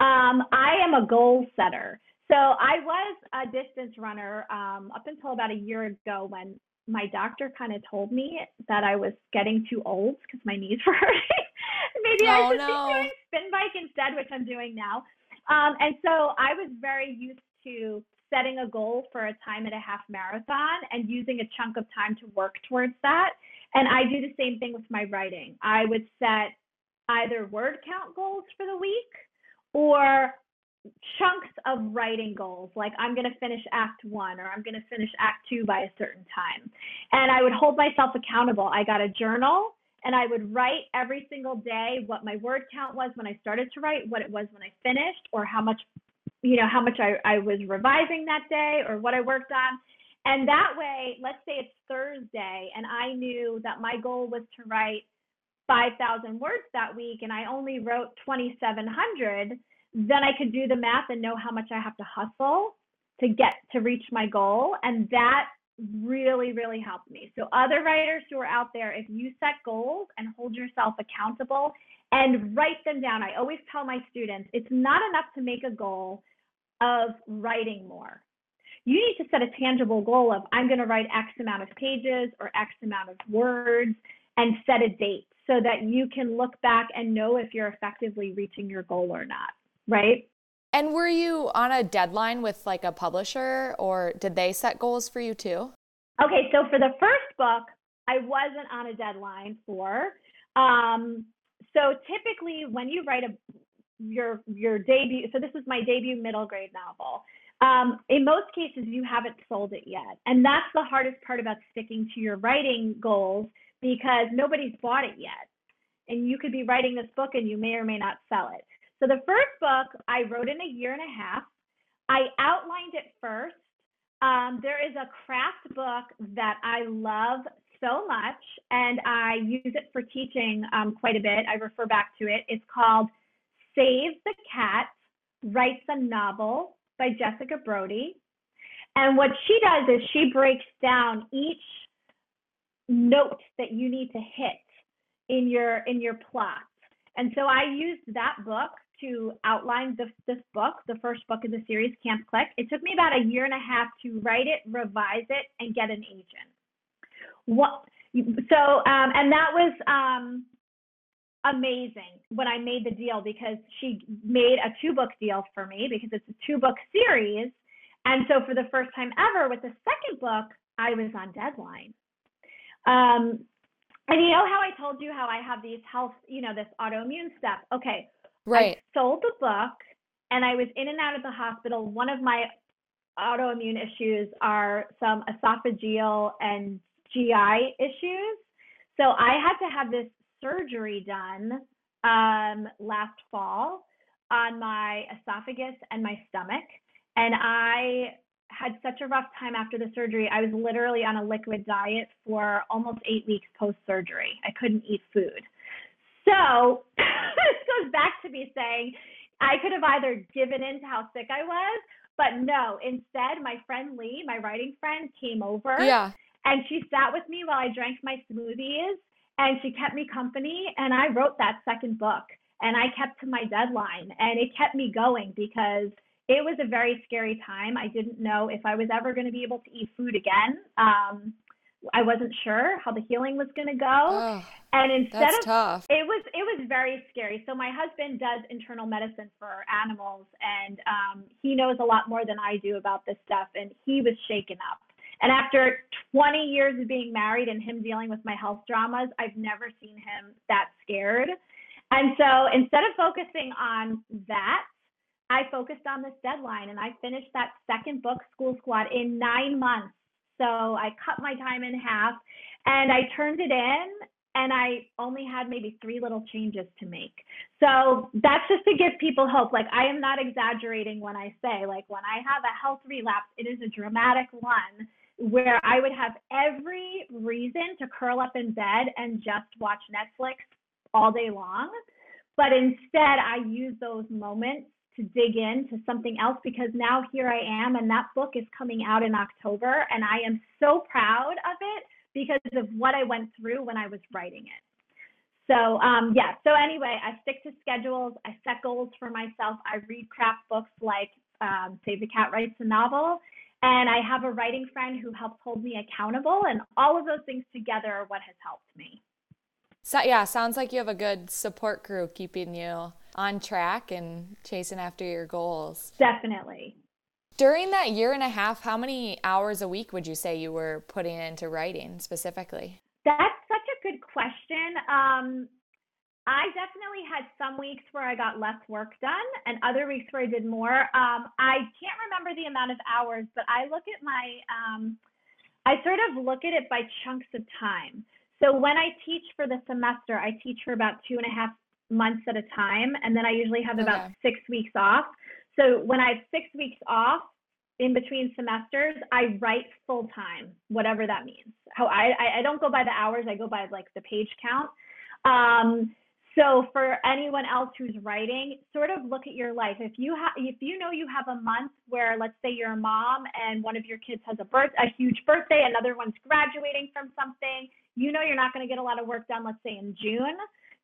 Um, I am a goal setter. So I was a distance runner um, up until about a year ago when my doctor kind of told me that I was getting too old because my knees were hurting. Maybe oh, I should no. be doing spin bike instead, which I'm doing now. Um, and so I was very used to setting a goal for a time and a half marathon and using a chunk of time to work towards that. And I do the same thing with my writing. I would set either word count goals for the week or chunks of writing goals like i'm going to finish act one or i'm going to finish act two by a certain time and i would hold myself accountable i got a journal and i would write every single day what my word count was when i started to write what it was when i finished or how much you know, how much I, I was revising that day or what I worked on. And that way, let's say it's Thursday and I knew that my goal was to write 5,000 words that week and I only wrote 2,700, then I could do the math and know how much I have to hustle to get to reach my goal. And that really, really helped me. So, other writers who are out there, if you set goals and hold yourself accountable and write them down, I always tell my students it's not enough to make a goal of writing more. You need to set a tangible goal of I'm going to write X amount of pages or X amount of words and set a date so that you can look back and know if you're effectively reaching your goal or not, right? And were you on a deadline with like a publisher or did they set goals for you too? Okay, so for the first book, I wasn't on a deadline for. Um, so typically, when you write a your your debut so this is my debut middle grade novel um, in most cases you haven't sold it yet and that's the hardest part about sticking to your writing goals because nobody's bought it yet and you could be writing this book and you may or may not sell it so the first book i wrote in a year and a half i outlined it first um, there is a craft book that i love so much and i use it for teaching um, quite a bit i refer back to it it's called Save the Cat writes a novel by Jessica Brody. And what she does is she breaks down each note that you need to hit in your in your plot. And so I used that book to outline this, this book, the first book in the series, Camp Clique. It took me about a year and a half to write it, revise it, and get an agent. What? So, um, and that was um, amazing when I made the deal because she made a two book deal for me because it's a two book series. And so, for the first time ever with the second book, I was on deadline. Um, and you know how I told you how I have these health, you know, this autoimmune stuff? Okay. Right. I sold the book and I was in and out of the hospital. One of my autoimmune issues are some esophageal and GI issues. So I had to have this surgery done um, last fall on my esophagus and my stomach. And I had such a rough time after the surgery. I was literally on a liquid diet for almost eight weeks post surgery. I couldn't eat food. So this goes back to me saying I could have either given in to how sick I was, but no, instead, my friend Lea, my writing friend, came over. Yeah. And she sat with me while I drank my smoothies and she kept me company. And I wrote that second book and I kept to my deadline and it kept me going because it was a very scary time. I didn't know if I was ever going to be able to eat food again. Um, I wasn't sure how the healing was going to go. Oh, and instead of tough. it was it was very scary. So my husband does internal medicine for animals, and um, he knows a lot more than I do about this stuff. And he was shaken up. And after 20 years of being married and him dealing with my health dramas, I've never seen him that scared. And so instead of focusing on that, I focused on this deadline and I finished that second book, School Squad, in nine months. So I cut my time in half and I turned it in and I only had maybe three little changes to make. So that's just to give people hope. Like I am not exaggerating when I say, like when I have a health relapse, it is a dramatic one where I would have every reason to curl up in bed and just watch Netflix all day long. But instead, I use those moments to dig into something else because now here I am, and that book is coming out in October, and I am so proud of it because of what I went through when I was writing it. So um, yeah. So anyway, I stick to schedules. I set goals for myself. I read craft books like um, Save the Cat Writes a Novel, and I have a writing friend who helps hold me accountable. And all of those things together are what has helped me. So yeah, sounds like you have a good support crew keeping you on track and chasing after your goals. Definitely. During that year and a half, how many hours a week would you say you were putting into writing specifically? That's such a good question. Um, I definitely had some weeks where I got less work done and other weeks where I did more. Um, I can't remember the amount of hours, but I look at my, um, I sort of look at it by chunks of time. So when I teach for the semester, I teach for about two and a half months at a time, and then I usually have about six weeks off. So when I have six weeks off in between semesters, I write full time, whatever that means. How I, I I don't go by the hours, I go by like the page count. Um, so for anyone else who's writing, sort of look at your life. If you have, if you know you have a month where, let's say, you're a mom and one of your kids has a birth, a huge birthday, another one's graduating from something, you know you're not going to get a lot of work done. Let's say in June,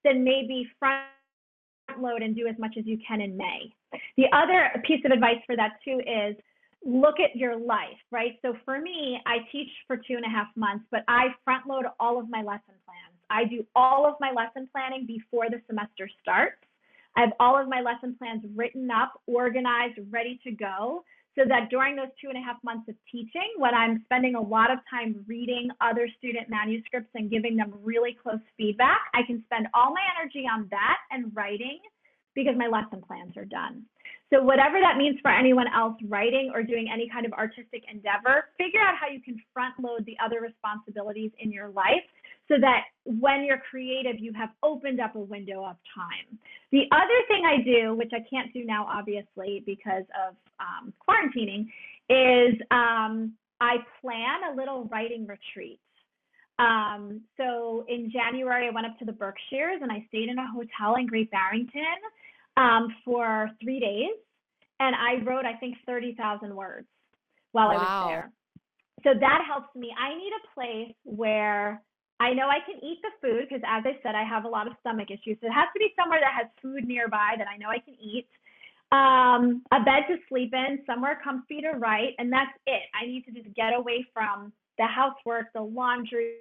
then maybe front load and do as much as you can in May. The other piece of advice for that too is look at your life, right? So for me, I teach for two and a half months, but I front load all of my lesson plans. I do all of my lesson planning before the semester starts. I have all of my lesson plans written up, organized, ready to go, so that during those two and a half months of teaching, when I'm spending a lot of time reading other student manuscripts and giving them really close feedback, I can spend all my energy on that and writing because my lesson plans are done. So, whatever that means for anyone else writing or doing any kind of artistic endeavor, figure out how you can front load the other responsibilities in your life so that when you're creative, you have opened up a window of time. The other thing I do, which I can't do now, obviously, because of um, quarantining, is um, I plan a little writing retreat. Um, so in January, I went up to the Berkshires and I stayed in a hotel in Great Barrington um, for three days. And I wrote, I think, 30,000 words while I was there. So that helps me. I need a place where I know I can eat the food because, as I said, I have a lot of stomach issues. So it has to be somewhere that has food nearby that I know I can eat. Um, a bed to sleep in, somewhere comfy to write, and that's it. I need to just get away from the housework, the laundry,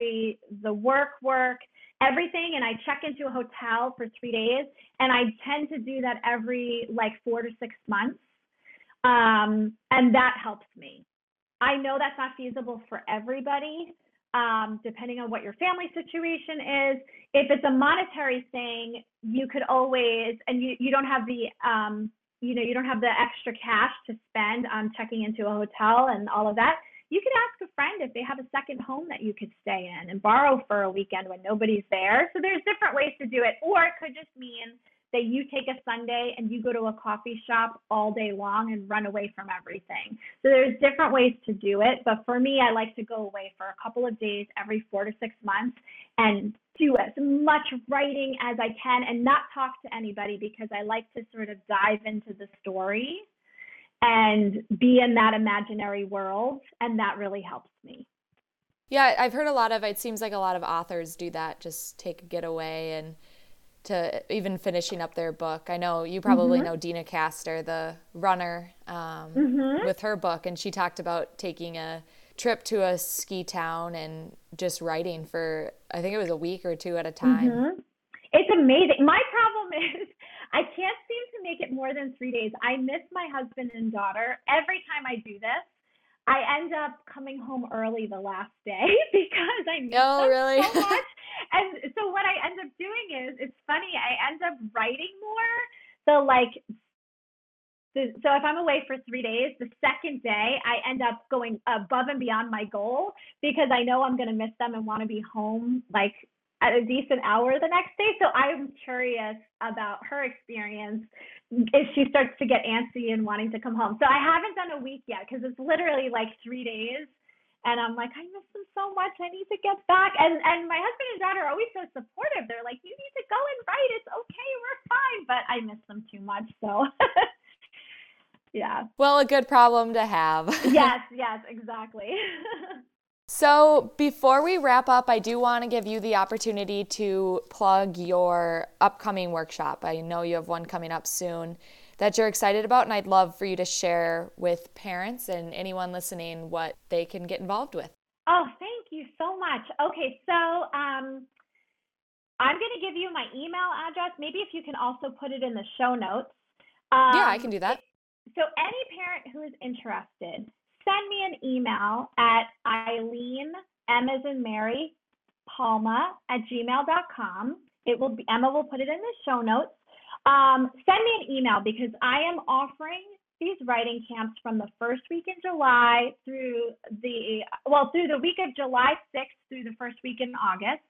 the work work, everything. And I check into a hotel for three days, and I tend to do that every like four to six months. Um, and that helps me. I know that's not feasible for everybody, um, depending on what your family situation is. If it's a monetary thing, you could always, and you, you don't have the, um, you know, you don't have the extra cash to spend on checking into a hotel and all of that. You could ask a friend if they have a second home that you could stay in and borrow for a weekend when nobody's there. So there's different ways to do it, or it could just mean that you take a Sunday and you go to a coffee shop all day long and run away from everything. So there's different ways to do it. But for me, I like to go away for a couple of days every four to six months and do as much writing as I can and not talk to anybody because I like to sort of dive into the story and be in that imaginary world. And that really helps me. Yeah, I've heard a lot of it seems like a lot of authors do that, just take a getaway and to even finishing up their book. I know you probably mm-hmm. know Deena Kastor, the runner, um, mm-hmm. with her book, and she talked about taking a trip to a ski town and just writing for I think it was a week or two at a time. Mm-hmm. It's amazing. My problem is I can't seem to make it more than three days. I miss my husband and daughter every time I do this. I end up coming home early the last day because I miss oh, them really? so much. and so what I end up doing is, it's funny. I end up writing more. So like, so if I'm away for three days, the second day I end up going above and beyond my goal because I know I'm going to miss them and want to be home like at a decent hour the next day. So I'm curious about her experience if she starts to get antsy and wanting to come home. So I haven't done a week yet because it's literally like three days. And I'm like, I miss them so much. I need to get back. And and my husband and daughter are always so supportive. They're like, you need to go and write. It's okay. We're fine. But I miss them too much. So yeah. Well, a good problem to have. yes, yes, exactly. So, before we wrap up, I do want to give you the opportunity to plug your upcoming workshop. I know you have one coming up soon that you're excited about, and I'd love for you to share with parents and anyone listening what they can get involved with. Oh, thank you so much. Okay, so um, I'm going to give you my email address. Maybe if you can also put it in the show notes. Um, yeah, I can do that. So, any parent who is interested, send me an email at Eileen, M as in Mary, Palma at gmail.com. It will be, Emma will put it in the show notes. Um, send me an email because I am offering these writing camps from the first week in July through the, well, through the week of July 6th through the first week in August.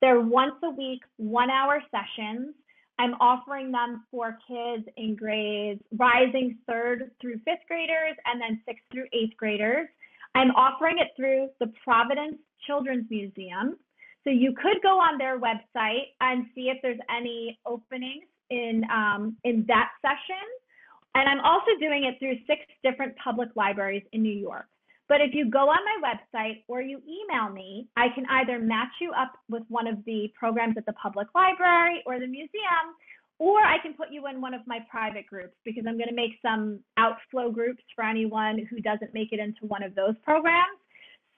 They're once a week, one hour sessions. I'm offering them for kids in grades rising third through fifth graders and then sixth through eighth graders. I'm offering it through the Providence Children's Museum. So you could go on their website and see if there's any openings in um, in that session. And I'm also doing it through six different public libraries in New York. But if you go on my website or you email me, I can either match you up with one of the programs at the public library or the museum, or I can put you in one of my private groups because I'm going to make some outflow groups for anyone who doesn't make it into one of those programs.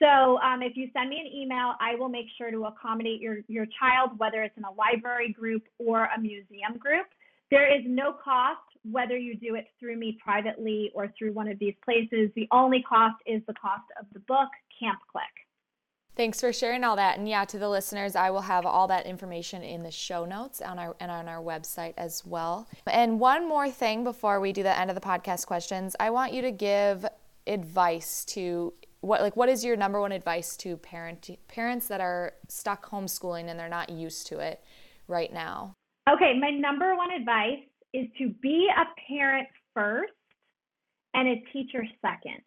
So um, if you send me an email, I will make sure to accommodate your, your child, whether it's in a library group or a museum group. There is no cost whether you do it through me privately or through one of these places. The only cost is the cost of the book, Camp Clique. Thanks for sharing all that. And yeah, to the listeners, I will have all that information in the show notes on our and on our website as well. And one more thing before we do the end of the podcast questions, I want you to give advice to what like what is your number one advice to parent parents that are stuck homeschooling and they're not used to it right now? Okay, my number one advice is to be a parent first and a teacher second.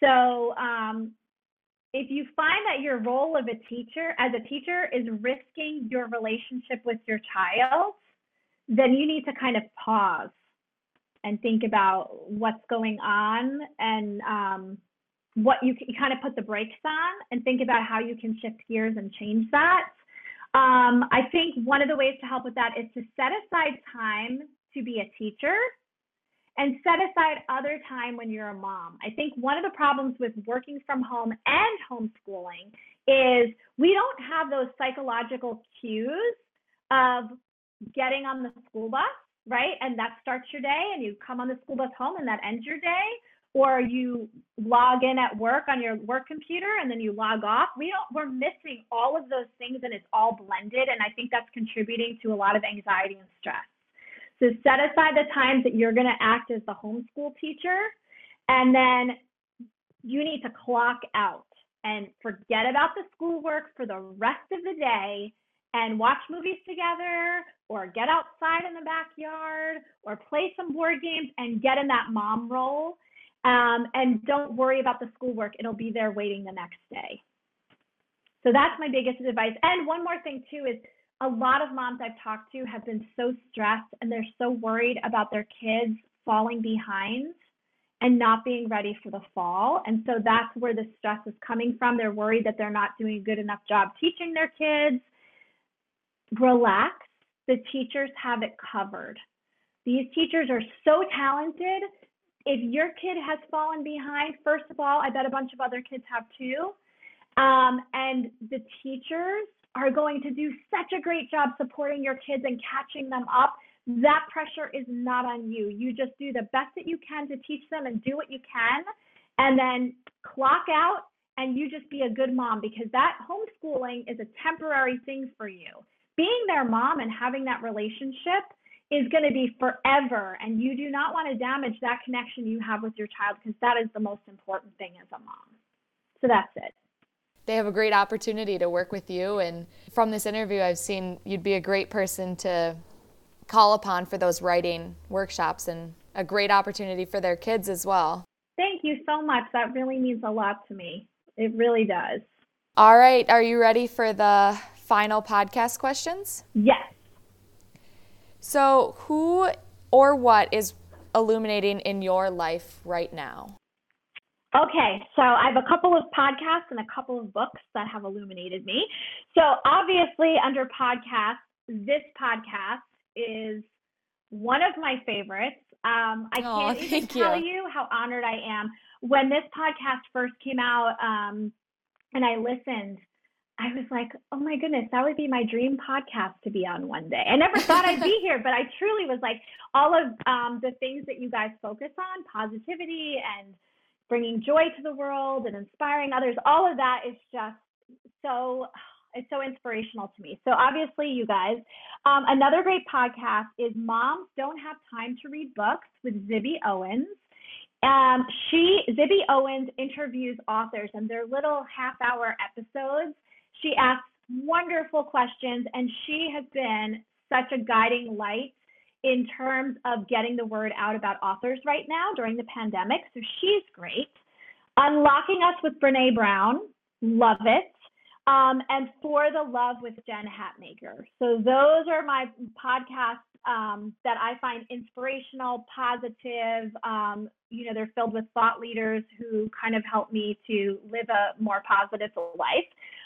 So, um, if you find that your role of a teacher, as a teacher, is risking your relationship with your child, then you need to kind of pause and think about what's going on and um, what you, you kind of put the brakes on and think about how you can shift gears and change that. Um, I think one of the ways to help with that is to set aside time to be a teacher and set aside other time when you're a mom. I think one of the problems with working from home and homeschooling is we don't have those psychological cues of getting on the school bus, right? And that starts your day, and you come on the school bus home, and that ends your day. Or you log in at work on your work computer and then you log off. We don't we're missing all of those things and it's all blended. And I think that's contributing to a lot of anxiety and stress. So set aside the times that you're going to act as the homeschool teacher, and then you need to clock out and forget about the schoolwork for the rest of the day and watch movies together or get outside in the backyard or play some board games and get in that mom role. Um, and don't worry about the schoolwork, it'll be there waiting the next day. So that's my biggest advice. And one more thing, too, is a lot of moms I've talked to have been so stressed and they're so worried about their kids falling behind and not being ready for the fall. And so that's where the stress is coming from. They're worried that they're not doing a good enough job teaching their kids. Relax. The teachers have it covered. These teachers are so talented. If your kid has fallen behind, first of all, I bet a bunch of other kids have too. Um, and the teachers are going to do such a great job supporting your kids and catching them up. That pressure is not on you. You just do the best that you can to teach them and do what you can, and then clock out and you just be a good mom because that homeschooling is a temporary thing for you. Being their mom and having that relationship is going to be forever, and you do not want to damage that connection you have with your child because that is the most important thing as a mom. So that's it they have a great opportunity to work with you. And from this interview, I've seen you'd be a great person to call upon for those writing workshops and a great opportunity for their kids as well. Thank you so much. That really means a lot to me. It really does. All right. Are you ready for the final podcast questions? Yes. So, who or what is illuminating in your life right now? Okay, so I have a couple of podcasts and a couple of books that have illuminated me. So obviously, under podcasts, this podcast is one of my favorites. Um, I can't even tell you. you. how honored I am. When this podcast first came out um, and I listened, I was like, oh my goodness, that would be my dream podcast to be on one day. I never thought I'd be here, but I truly was like, all of um, the things that you guys focus on, positivity and bringing joy to the world and inspiring others. All of that is just so it's so inspirational to me. So obviously, you guys. Um, another great podcast is "Moms Don't Have Time to Read Books" with Zibby Owens. Um, she Zibby Owens interviews authors and their little half-hour episodes. She asks wonderful questions, and she has been such a guiding light in terms of getting the word out about authors right now during the pandemic. So she's great. Unlocking Us with Brene Brown, love it. Um, and For the Love with Jen Hatmaker. So those are my podcasts um, that I find inspirational, positive. Um, you know, they're filled with thought leaders who kind of help me to live a more positive life.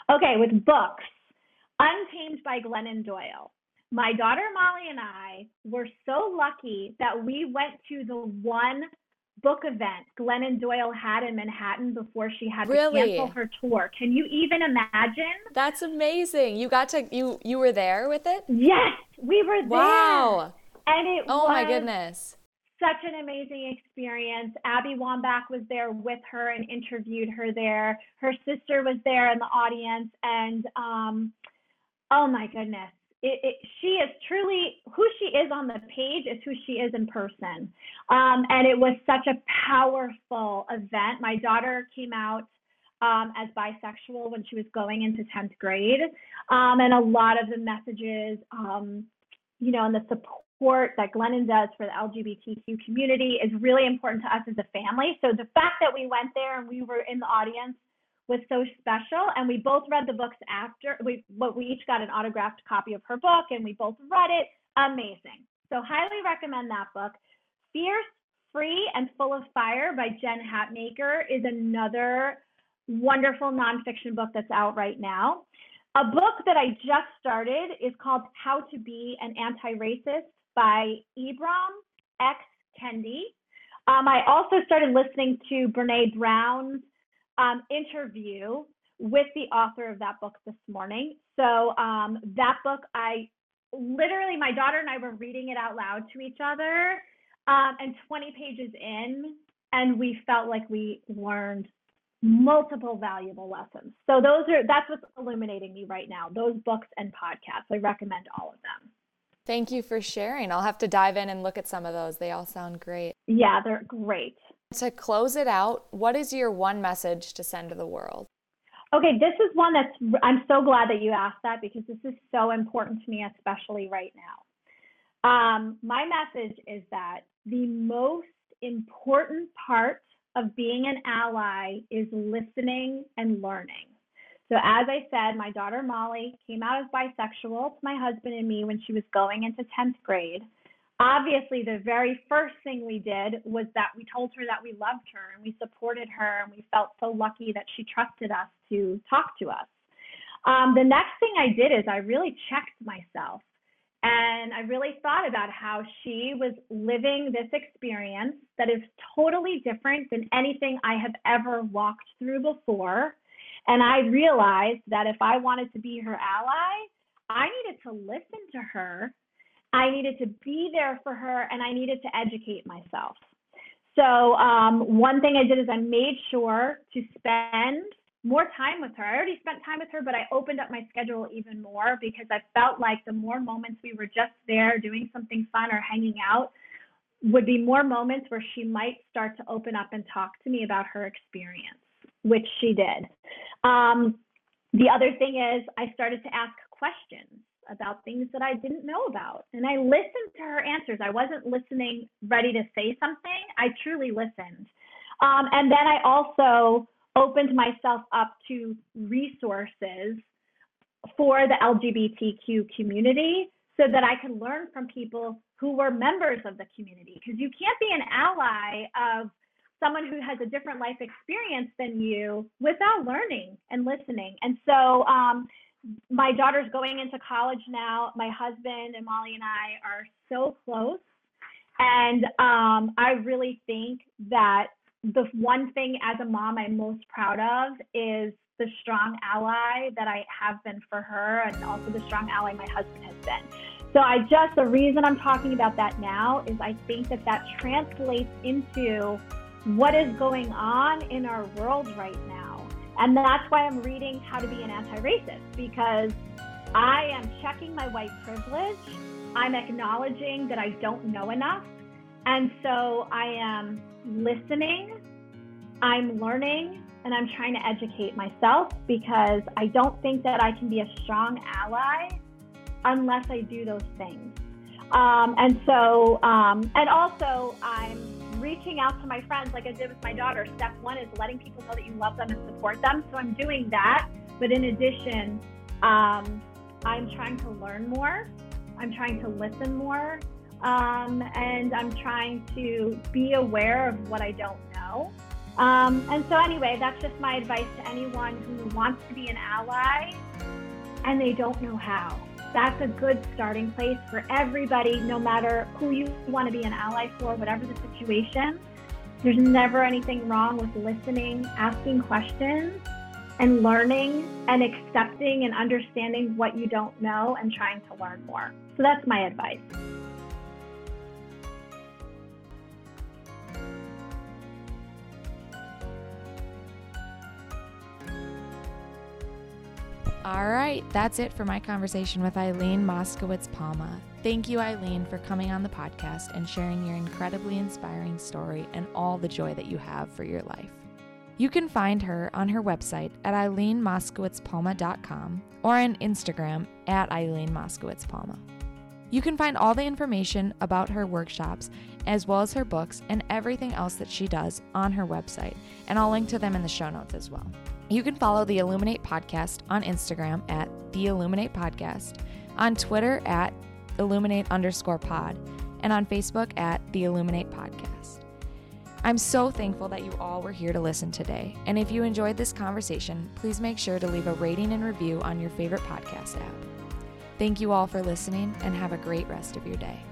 Okay, with books, Untamed by Glennon Doyle my daughter Molly and I were so lucky that we went to the one book event Glennon Doyle had in Manhattan before she had really? to cancel her tour. Can you even imagine? That's amazing. You got to you you were there with it? Yes, we were there. Wow. And it Oh my goodness. Such an amazing experience. Abby Wambach was there with her and interviewed her there. Her sister was there in the audience and um oh my goodness it, it, she is truly who she is on the page is who she is in person. Um, and it was such a powerful event. My daughter came out um, as bisexual when she was going into 10th grade. Um, and a lot of the messages, um, you know, and the support that Glennon does for the LGBTQ community is really important to us as a family. So the fact that we went there and we were in the audience was so special. And we both read the books after we, but we each got an autographed copy of her book and we both read it. Amazing. So highly recommend that book. Fierce Free and Full of Fire by Jen Hatmaker is another wonderful nonfiction book that's out right now. A book that I just started is called How to Be an Anti-Racist by Ibram X. Kendi. Um, I also started listening to Brene Brown's um, interview with the author of that book this morning. So um, that book, I literally, my daughter and I were reading it out loud to each other, um, and 20 pages in, and we felt like we learned multiple valuable lessons. So those are that's what's illuminating me right now. Those books and podcasts. I recommend all of them. Thank you for sharing. I'll have to dive in and look at some of those. They all sound great. Yeah, they're great. To close it out, what is your one message to send to the world? Okay, this is one that's, I'm so glad that you asked that because this is so important to me, especially right now. Um, my message is that the most important part of being an ally is listening and learning. So, as I said, my daughter Molly came out as bisexual to my husband and me when she was going into 10th grade. Obviously, the very first thing we did was that we told her that we loved her and we supported her, and we felt so lucky that she trusted us to talk to us. Um, the next thing I did is I really checked myself and I really thought about how she was living this experience that is totally different than anything I have ever walked through before. And I realized that if I wanted to be her ally, I needed to listen to her, I needed to be there for her, and I needed to educate myself. So, um, one thing I did is I made sure to spend more time with her. I already spent time with her, but I opened up my schedule even more because I felt like the more moments we were just there doing something fun or hanging out would be more moments where she might start to open up and talk to me about her experience which she did. Um, the other thing is, I started to ask questions about things that I didn't know about. And I listened to her answers. I wasn't listening ready to say something, I truly listened. Um, and then I also opened myself up to resources for the LGBTQ community so that I could learn from people who were members of the community. Because you can't be an ally of someone who has a different life experience than you without learning and listening. And so, um, my daughter's going into college now. My husband and Molly and I are so close. And um, I really think that the one thing as a mom I'm most proud of is the strong ally that I have been for her and also the strong ally my husband has been. So I just, the reason I'm talking about that now is I think that that translates into what is going on in our world right now. And that's why I'm reading How to Be an Anti Racist, because I am checking my white privilege. I'm acknowledging that I don't know enough. And so I am listening, I'm learning, and I'm trying to educate myself because I don't think that I can be a strong ally unless I do those things. Um, and so, um, and also, I'm reaching out to my friends like I did with my daughter. Step one is letting people know that you love them and support them. So I'm doing that. But in addition, um, I'm trying to learn more. I'm trying to listen more. Um, and I'm trying to be aware of what I don't know. Um, and so, anyway, that's just my advice to anyone who wants to be an ally and they don't know how that's a good starting place for everybody, no matter who you want to be an ally for, whatever the situation. There's never anything wrong with listening, asking questions, and learning and accepting and understanding what you don't know and trying to learn more. So that's my advice. All right, that's it for my conversation with Eileen Moskowitz Palma. Thank you, Eileen, for coming on the podcast and sharing your incredibly inspiring story and all the joy that you have for your life. You can find her on her website at eileenmoskowitzpalma.com or on Instagram at Eileen Moskowitz Palma. You can find all the information about her workshops, as well as her books and everything else that she does on her website, and I'll link to them in the show notes as well. You can follow the Illuminate Podcast on Instagram at The Illuminate Podcast, on Twitter at Illuminate underscore pod, and on Facebook at The Illuminate Podcast. I'm so thankful that you all were here to listen today. And if you enjoyed this conversation, please make sure to leave a rating and review on your favorite podcast app. Thank you all for listening and have a great rest of your day.